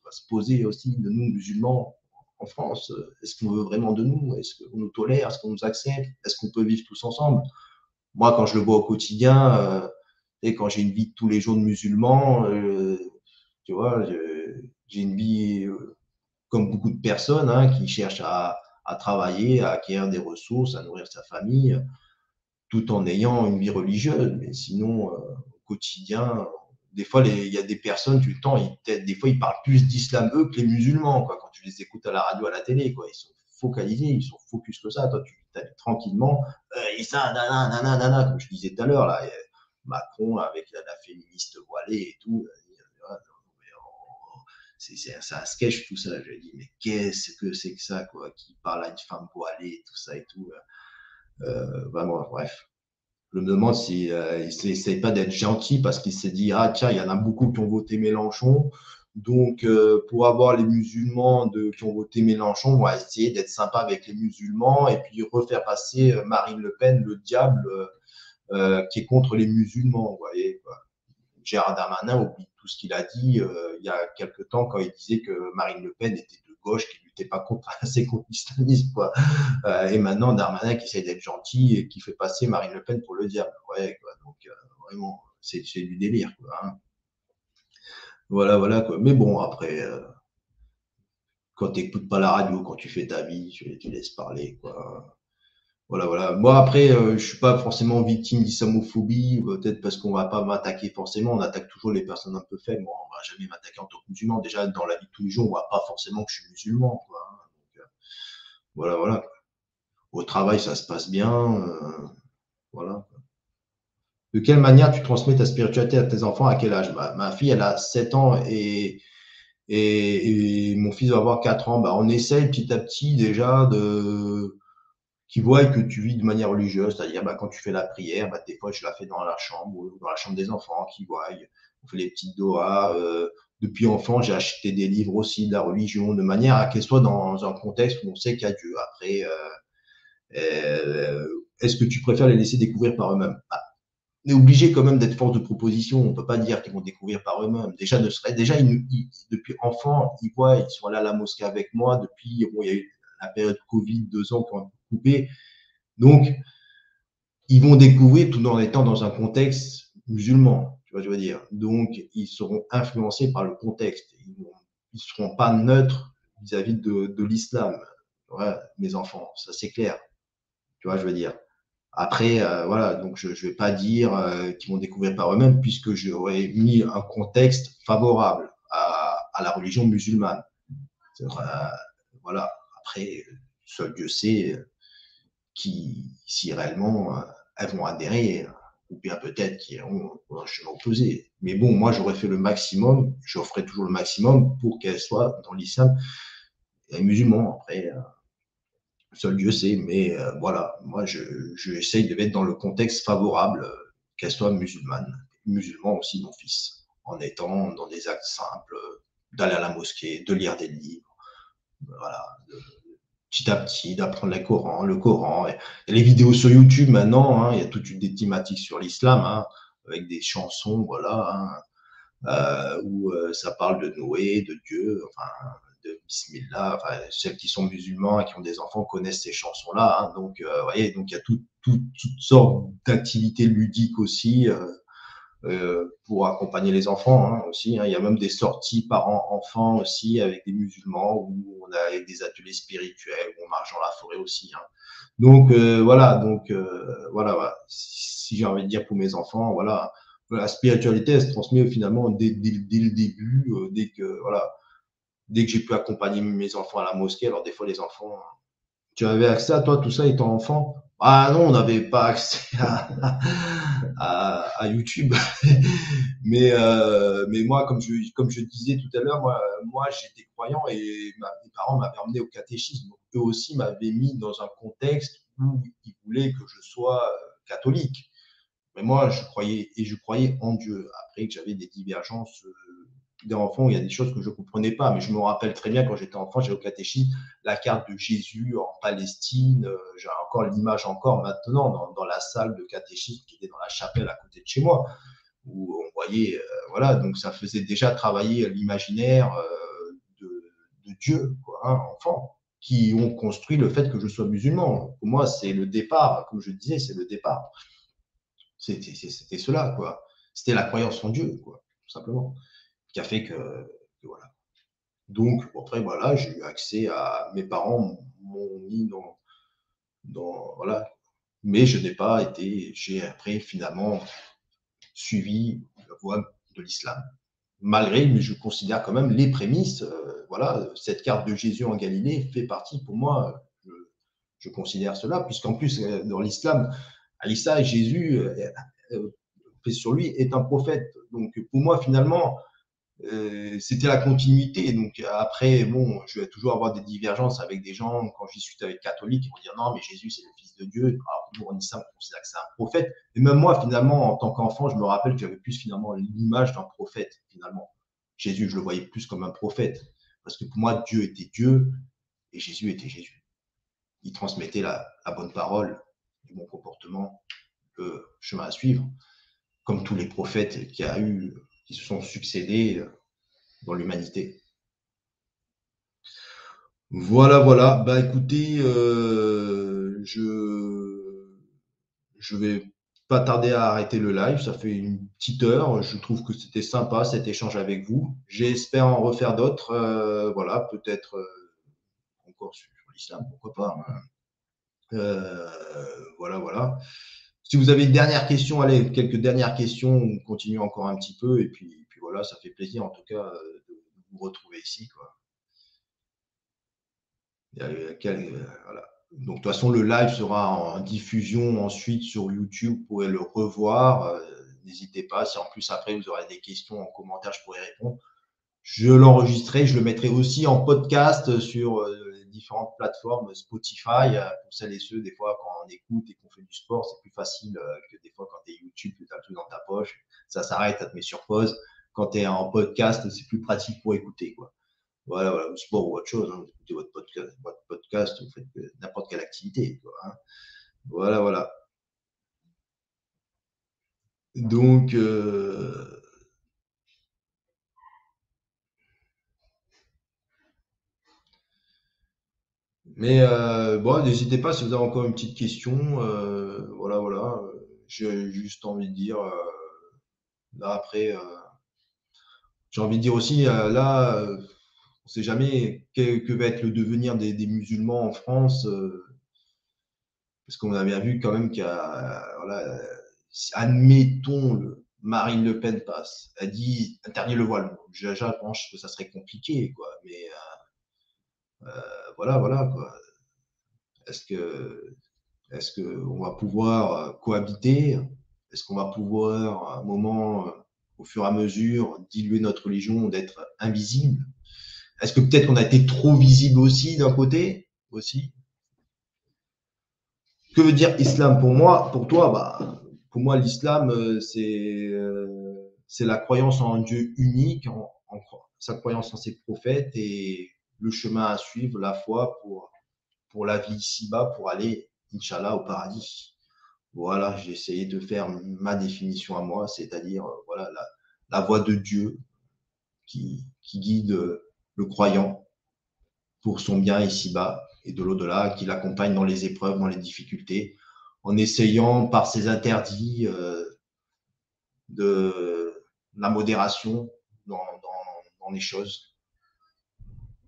va se poser aussi de nous, musulmans, en France Est-ce qu'on veut vraiment de nous? Est-ce qu'on nous tolère? Est-ce qu'on nous accepte? Est-ce qu'on peut vivre tous ensemble? Moi, quand je le vois au quotidien, et quand j'ai une vie de tous les jours de musulman, tu vois, j'ai une vie comme beaucoup de personnes hein, qui cherchent à, travailler, à acquérir des ressources, à nourrir sa famille, tout en ayant une vie religieuse. Mais sinon, euh, au quotidien, des fois, il y a des personnes, tu le temps, des fois, ils parlent plus d'islam eux que les musulmans, quoi, quand tu les écoutes à la radio, à la télé, quoi. Ils sont focalisés, ils sont focus que ça. Toi, tu t'habites tranquillement, euh, et ça, nanana, nanana, comme je disais tout à l'heure, là, Macron avec la, féministe voilée et tout. Euh, c'est un sketch tout ça. Je dis, mais qu'est-ce que c'est que ça, quoi, qui parle à une femme voilée, tout ça et tout. Euh, euh vraiment, bref. Je me demande s'il euh, pas d'être gentil parce qu'il s'est dit, ah tiens, il y en a beaucoup qui ont voté Mélenchon. Donc, euh, pour avoir les musulmans qui ont voté Mélenchon, on va essayer d'être sympa avec les musulmans et puis refaire passer euh, Marine Le Pen, le diable, euh, qui est contre les musulmans. Vous voyez. Gérard Darmanin oublie tout ce qu'il a dit euh, il y a quelque temps quand il disait que Marine Le Pen était de gauche, qu'il n'était pas contre, assez contre l'islamisme. Quoi. Euh, et maintenant, Darmanin qui essaie d'être gentil et qui fait passer Marine Le Pen pour le diable. Ouais, quoi. Donc, vraiment, c'est du délire. Hein. Voilà, voilà. Mais bon, après, quand tu n'écoutes pas la radio, quand tu fais ta vie, tu, tu laisses parler. Quoi. Voilà, voilà. Moi, après, euh, je suis pas forcément victime d'islamophobie, peut-être parce qu'on va pas m'attaquer forcément. On attaque toujours les personnes un peu faibles. Moi, on va jamais m'attaquer en tant que musulman. Déjà, dans la vie de tous les jours, on voit pas forcément que je suis musulman. Quoi. Donc, euh, voilà, voilà. Au travail, ça se passe bien. Euh, voilà. De quelle manière tu transmets ta spiritualité à tes enfants? À quel âge? Ma fille, elle a 7 ans et, et, et, mon fils va avoir 4 ans. Bah, on essaye petit à petit déjà de qui voient que tu vis de manière religieuse, c'est-à-dire bah, quand tu fais la prière, bah, des fois je la fais dans la chambre ou dans la chambre des enfants, qui voient, on fait les petites doigts. Euh, depuis enfant, j'ai acheté des livres aussi de la religion, de manière à qu'elle soit dans un contexte où on sait qu'il y a Dieu. Après, euh, euh, est-ce que tu préfères les laisser découvrir par eux-mêmes? Bah, On est obligé quand même d'être force de proposition. On peut pas dire qu'ils vont découvrir par eux-mêmes. Déjà, ne serait, déjà depuis enfant, ils voient, ils sont allés à la mosquée avec moi depuis. Il y a eu la période Covid, deux ans ont Donc, ils vont découvrir tout en étant dans un contexte musulman, tu vois, je veux dire. Donc, ils seront influencés par le contexte. Ils ne seront pas neutres vis-à-vis de, l'islam. Ouais, mes enfants, ça c'est clair. Tu vois, je veux dire. Après, euh, voilà, donc je ne vais pas dire euh, qu'ils vont découvrir par eux-mêmes puisque j'aurais mis un contexte favorable à, la religion musulmane. Euh, voilà. Après, seul Dieu sait qui, si réellement euh, elles vont adhérer, ou bien peut-être qu'ils iront un chemin opposé. Mais bon, moi, j'aurais fait le maximum, je ferai toujours le maximum pour qu'elles soient dans l'islam et musulmans. Après, euh, seul Dieu sait, mais voilà, moi, je, je de mettre dans le contexte favorable qu'elles soient musulmanes, musulmans aussi, mon fils, en étant dans des actes simples, d'aller à la mosquée, de lire des livres, voilà, petit à petit, d'apprendre le Coran, le Coran. Il les vidéos sur YouTube maintenant, hein, il y a toute une des thématiques sur l'islam, hein, avec des chansons, voilà, hein, euh, où euh, ça parle de Noé, de Dieu, enfin, de Bismillah, enfin, celles qui sont musulmans et qui ont des enfants connaissent ces chansons-là. Hein. donc, euh, vous voyez, donc il y a tout, tout, toutes sortes d'activités ludiques aussi. Euh, pour accompagner les enfants hein, aussi. Hein. Il y a même des sorties parents-enfants aussi avec des musulmans où on a des ateliers spirituels où on marche dans la forêt aussi. Hein. Donc euh, voilà, donc euh, voilà, si j'ai envie de dire pour mes enfants, voilà, la spiritualité elle se transmet finalement dès, dès, dès le début, euh, dès que voilà, dès que j'ai pu accompagner mes enfants à la mosquée. Alors des fois les enfants, tu avais accès à toi tout ça étant enfant? Ah non, on n'avait pas accès à, YouTube. mais, euh, mais moi, comme je, comme je disais tout à l'heure, moi, j'étais croyant et mes parents m'avaient emmené au catéchisme. Eux aussi m'avaient mis dans un contexte où ils voulaient que je sois euh, catholique. Mais moi, je croyais et je croyais en Dieu. Après que j'avais des divergences euh, d'enfant, il y a des choses que je ne comprenais pas, mais je me rappelle très bien quand j'étais enfant, j'ai au catéchisme la carte de Jésus en Palestine. Euh, j'ai encore l'image encore maintenant dans, la salle de catéchisme qui était dans la chapelle à côté de chez moi, où on voyait, euh, voilà, donc ça faisait déjà travailler l'imaginaire de, Dieu, quoi, hein, enfant, qui ont construit le fait que je sois musulman. Pour moi, c'est le départ, comme je disais, c'est le départ. C'était cela, quoi. C'était la croyance en Dieu, quoi, tout simplement, qui a fait que, voilà. Donc, après, voilà, j'ai eu accès à. Mes parents m'ont mis dans, dans. Voilà. Mais je n'ai pas été. J'ai après, finalement, suivi la voie de l'islam. Malgré, mais je considère quand même les prémices. Euh, voilà, cette carte de Jésus en Galilée fait partie, pour moi, je, considère cela, puisqu'en plus, euh, dans l'islam, Alissa, Jésus, euh, euh, sur lui, est un prophète. Donc pour moi, finalement, euh, c'était la continuité. Donc après, bon, je vais toujours avoir des divergences avec des gens quand je discute avec catholiques, ils vont dire non, mais Jésus c'est le Fils de Dieu. Alors nous, on dit ça, on considère que c'est un prophète. Et même moi, finalement, en tant qu'enfant, je me rappelle que j'avais plus finalement l'image d'un prophète. Finalement, Jésus, je le voyais plus comme un prophète, parce que pour moi, Dieu était Dieu et Jésus était Jésus. Il transmettait la bonne parole, du bon comportement, le chemin à suivre, comme tous les prophètes qui, a eu, se sont succédés dans l'humanité. Voilà, voilà. Bah écoutez, euh, je je vais pas tarder à arrêter le live. Ça fait une petite heure. Je trouve que c'était sympa cet échange avec vous. J'espère en refaire d'autres. Euh, voilà, peut-être euh, encore sur l'islam, pourquoi pas. Hein. Euh, voilà, voilà. Si vous avez une dernière question, allez, quelques dernières questions, on continue encore un petit peu. Et puis, voilà, ça fait plaisir en tout cas euh, de vous retrouver ici. Euh. Donc, de toute façon, le live sera en diffusion ensuite sur YouTube. Vous pourrez le revoir. N'hésitez pas. Si en plus, après, vous aurez des questions en commentaire, je pourrai répondre. Je l'enregistrerai. Je le mettrai aussi en podcast sur différentes plateformes, Spotify, euh, pour celles et ceux, des fois, quand on écoute et qu'on fait du sport, c'est plus facile euh, que des fois quand tu es YouTube, tu as tout dans ta poche, ça s'arrête, ça te met sur pause. Quand tu es en podcast, c'est plus pratique pour écouter. Quoi. Voilà, voilà, sport ou autre chose, hein, vous écoutez votre podcast, votre podcast, vous faites n'importe quelle activité. Quoi, hein. Voilà, voilà. Donc, euh, Mais euh, bon, n'hésitez pas si vous avez encore une petite question. Euh, voilà, voilà. J'ai juste envie de dire, euh, là après, j'ai envie de dire aussi, là, on ne sait jamais que, va être le devenir des, musulmans en France, parce qu'on a bien vu quand même qu'il y a, voilà, admettons, Marine Le Pen passe, elle dit interdit le voile. Déjà, je pense que ça serait compliqué, quoi, mais voilà, voilà. Quoi. Est-ce que est-ce qu'on va pouvoir euh, cohabiter? Est-ce qu'on va pouvoir, à un moment, euh, au fur et à mesure, diluer notre religion, d'être invisible? Est-ce que peut-être qu'on a été trop visible aussi d'un côté aussi? Que veut dire islam pour moi? Pour toi, bah, pour moi, l'islam, euh, c'est la croyance en un Dieu unique, en, sa croyance en ses prophètes et le chemin à suivre, la foi pour, la vie ici-bas, pour aller, Inch'Allah, au paradis. Voilà, j'ai essayé de faire ma définition à moi, c'est-à-dire euh, voilà la, voie de Dieu qui, guide le croyant pour son bien ici-bas et de l'au-delà, qui l'accompagne dans les épreuves, dans les difficultés, en essayant par ses interdits euh, de la modération dans les choses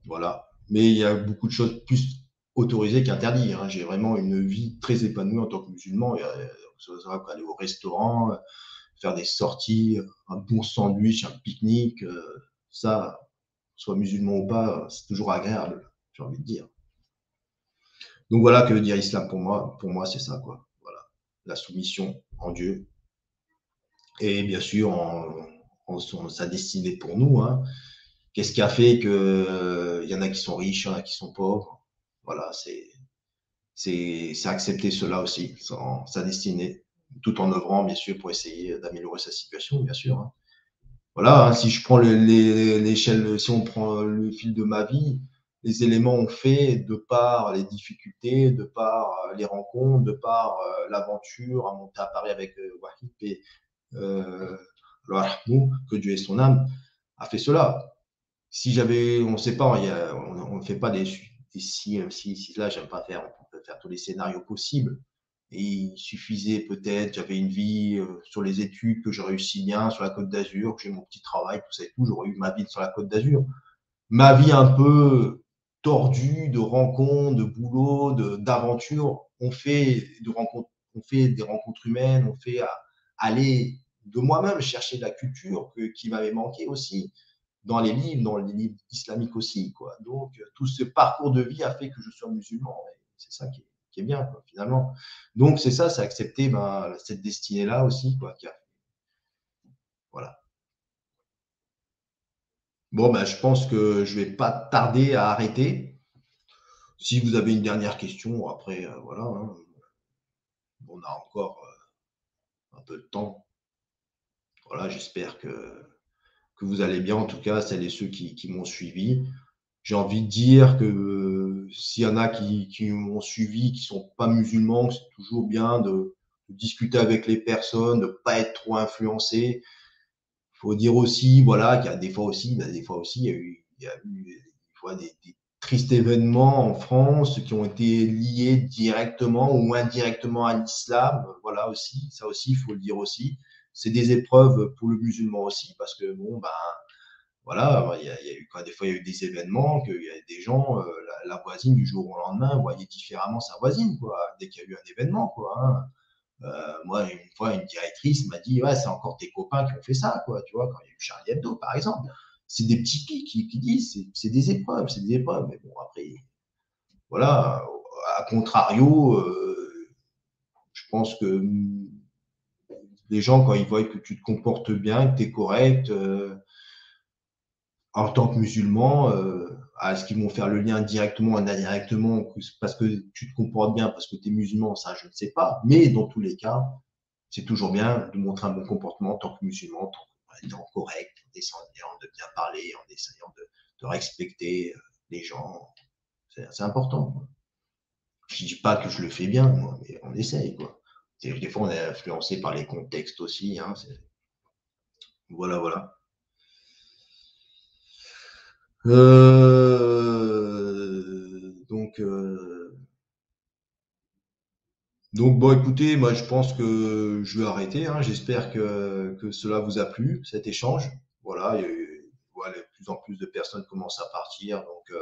voilà. Mais il y a beaucoup de choses plus autorisées qu'interdites. Hein. J'ai vraiment une vie très épanouie en tant que musulman. aller au restaurant, faire des sorties, un bon sandwich, un pique-nique, euh, ça, soit musulman ou pas, c'est toujours agréable, j'ai envie de dire. Donc voilà que veut dire islam pour moi. Pour moi, c'est ça, quoi. Voilà. La soumission en Dieu. Et bien sûr, en sa destinée pour nous. Hein. Qu'est-ce qui a fait que il euh, y en a qui sont riches, il y en a qui sont pauvres? Voilà, c'est c'est accepter cela aussi, sa destinée, tout en œuvrant bien sûr pour essayer d'améliorer sa situation, bien sûr. Hein. voilà, hein, si je prends l'échelle, si on prend le fil de ma vie, les éléments ont fait de par les difficultés, de par euh, les rencontres, de par euh, l'aventure à monter à Paris avec euh, et euh, que Dieu ait son âme, a fait cela. Si j'avais, on ne sait pas, on ne fait pas des, des si, si, si, là, j'aime pas faire, on peut faire tous les scénarios possibles. Et il suffisait peut-être, j'avais une vie sur les études, que je réussis bien sur la Côte d'Azur, que j'ai mon petit travail, tout ça et tout, j'aurais eu ma vie sur la Côte d'Azur. Ma vie un peu tordu de rencontres, de boulot, d'aventures. On fait de on fait des rencontres humaines, on fait aller de moi-même chercher de la culture que, qui m'avait manqué aussi dans les livres, dans les livres islamiques aussi. Quoi. Donc, tout ce parcours de vie a fait que je sois musulman. C'est ça qui est, bien, finalement. Donc, c'est ça, c'est accepter ben, cette destinée-là aussi. Quoi. Voilà. Bon, ben, je pense que je ne vais pas tarder à arrêter. Si vous avez une dernière question, après, euh, voilà, hein. on a encore euh, un peu de temps. Voilà, j'espère que, que vous allez bien, en tout cas, celles et ceux qui, m'ont suivi. J'ai envie de dire que euh, s'il y en a qui, m'ont suivi, qui ne sont pas musulmans, c'est toujours bien de, discuter avec les personnes, de ne pas être trop influencé faut dire aussi, voilà, qu'il y a des fois aussi, bah, des fois aussi, il y a eu, il y a eu des, des, tristes événements en France qui ont été liés directement ou indirectement à l'islam. Voilà aussi, ça aussi, il faut le dire aussi. C'est des épreuves pour le musulman aussi, parce que bon, ben, voilà, il y, a, eu des fois il y a eu des événements, qu'il y a des gens, euh, la, la, voisine du jour au lendemain voyait différemment sa voisine, quoi, dès qu'il y a eu un événement, quoi. Hein. Euh, moi, une fois, une directrice m'a dit Ouais, c'est encore tes copains qui ont fait ça, quoi. Tu vois, quand il y a eu Charlie Hebdo, par exemple. C'est des petits pics qui, disent c'est des épreuves, c'est des épreuves. Mais bon, après, voilà, à contrario, euh, je pense que les gens, quand ils voient que tu te comportes bien, que tu es correct, euh, en tant que musulman, est-ce qu'ils vont faire le lien directement ou indirectement parce que tu te comportes bien, parce que tu es musulman Ça, je ne sais pas. Mais dans tous les cas, c'est toujours bien de montrer un bon comportement en tant que musulman, en étant correct, en essayant de bien parler, en essayant de, respecter euh, les gens. C'est important. Je ne dis pas que je le fais bien, moi, mais on essaye. Quoi. Des fois, on est influencé par les contextes aussi. Hein, voilà, voilà. Euh, donc, euh, donc, bon, écoutez, moi, je pense que je vais arrêter. Hein. J'espère que, que, cela vous a plu, cet échange. Voilà, il y a voilà, de plus en plus de personnes commencent à partir. Donc, euh,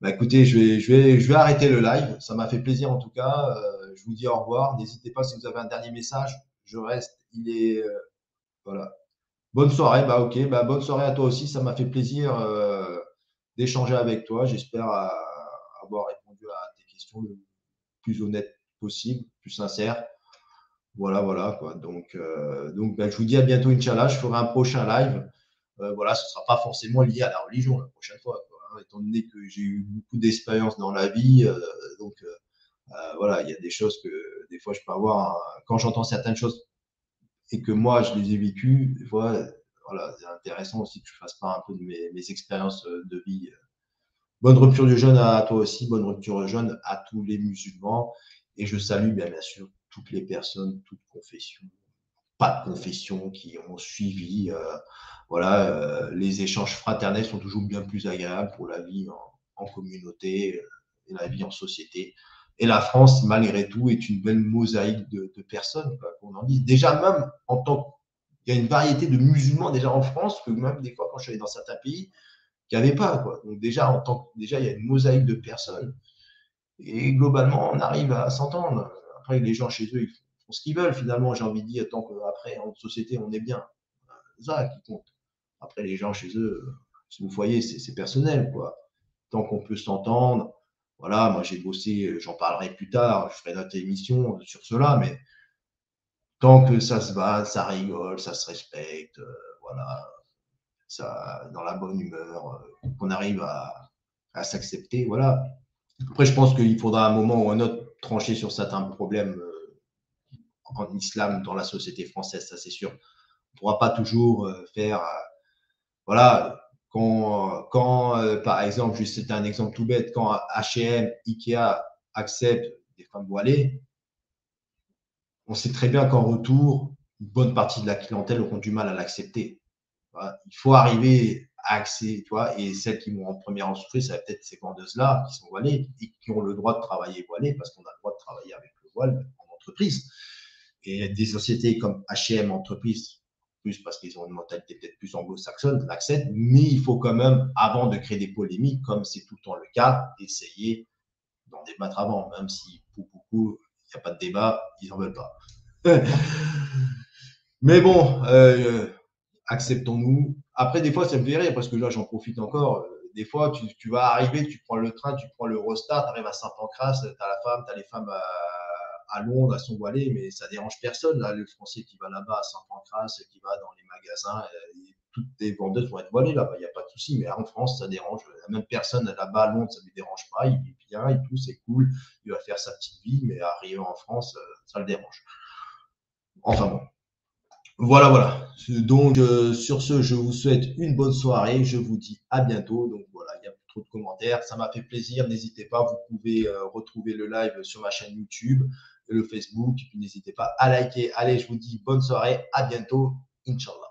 bah, écoutez, je vais, je, vais, je vais arrêter le live. Ça m'a fait plaisir en tout cas. Euh, je vous dis au revoir. N'hésitez pas si vous avez un dernier message. Je reste. Il est. Euh, voilà. Bonne soirée, bah ok, bah bonne soirée à toi aussi, ça m'a fait plaisir euh, d'échanger avec toi. J'espère avoir répondu à tes questions le plus honnête possible, plus sincère. Voilà, voilà quoi. Donc, donc bah, je vous dis à bientôt, Inch'Allah. Je ferai un prochain live. voilà, ce ne sera pas forcément lié à la religion la prochaine fois, hein, étant donné que j'ai eu beaucoup d'expérience dans la vie. donc, voilà, il y a des choses que des fois je peux avoir. quand j'entends certaines choses et que moi, je les ai vécues, voilà, c'est intéressant aussi que je fasse part un peu de mes, expériences euh, de vie. Bonne rupture de jeûne à toi aussi, bonne rupture de jeûne à tous les musulmans. Et je salue bien, bien sûr toutes les personnes, toutes confessions, pas de confession, qui ont suivi. Euh, voilà, euh, les échanges fraternels sont toujours bien plus agréables pour la vie en, communauté euh, et la vie en société. Et la France, malgré tout, est une belle mosaïque de, personnes, qu'on en dit. Déjà, même en tant il y a une variété de musulmans déjà en France, que même des fois, quand je suis allé dans certains pays, qu'il n'y avait pas. Quoi. Donc déjà, en tant déjà, il y a une mosaïque de personnes. Et globalement, on arrive à s'entendre. Après, les gens chez eux, ils font ce qu'ils veulent, finalement, j'ai envie de dire, tant qu'après, en société, on est bien. Ça qui compte. Après, les gens chez eux, vous voyez, c'est personnel. Quoi. Tant qu'on peut s'entendre, voilà, moi j'ai bossé, euh, j'en parlerai plus tard, je ferai notre émission sur cela, mais tant que ça se va, ça rigole, ça se respecte, euh, voilà, ça, dans la bonne humeur, euh, qu'on arrive à, s'accepter, voilà. Après, je pense qu'il faudra un moment ou un autre trancher sur certains problèmes en islam dans la société française, ça c'est sûr. ne pourra pas toujours faire. voilà, quand, quand par exemple, juste c'était un exemple tout bête, quand HM, Ikea acceptent des femmes voilées, on sait très bien qu'en retour, une bonne partie de la clientèle auront du mal à l'accepter. Il faut arriver à accéder, tu et celles qui vont en première en souffrir, ça va peut-être ces vendeuses-là qui sont voilées et qui ont le droit de travailler voilées parce qu'on a le droit de travailler avec le voile en entreprise. Et des sociétés comme H&M entreprise, plus parce qu'ils ont une mentalité peut-être plus anglo-saxonne, l'acceptent, mais il faut quand même, avant de créer des polémiques, comme c'est tout le temps le cas, essayer d'en débattre avant, même si pour beaucoup, il n'y a pas de débat, ils n'en veulent pas. mais bon, euh, acceptons-nous. Après, des fois, ça me fait rire parce que là, j'en profite encore. Des fois, tu, vas arriver, tu prends le train, tu prends le Eurostar, tu arrives à Saint-Pancras, tu as la femme, tu as les femmes à, Londres, à son voilées, mais ça dérange personne. Là, le Français qui va là-bas à Saint-Pancras, qui va dans les magasins, euh, toutes les vendeuses vont être voilées là-bas, il n'y a pas de souci. Mais en France, ça dérange. La même personne là-bas à Londres, ça ne lui dérange pas. Il est bien et tout, c'est cool. Il va faire sa petite vie, mais arriver en France, euh, ça le dérange. Enfin bon. Voilà, voilà. Donc, euh, sur ce, je vous souhaite une bonne soirée. Je vous dis à bientôt. Donc, voilà, il n'y a plus trop de commentaires. Ça m'a fait plaisir. N'hésitez pas, vous pouvez retrouver le live sur ma chaîne YouTube, le Facebook. Puis, n'hésitez pas à liker. Allez, je vous dis bonne soirée. À bientôt. Inch'Allah.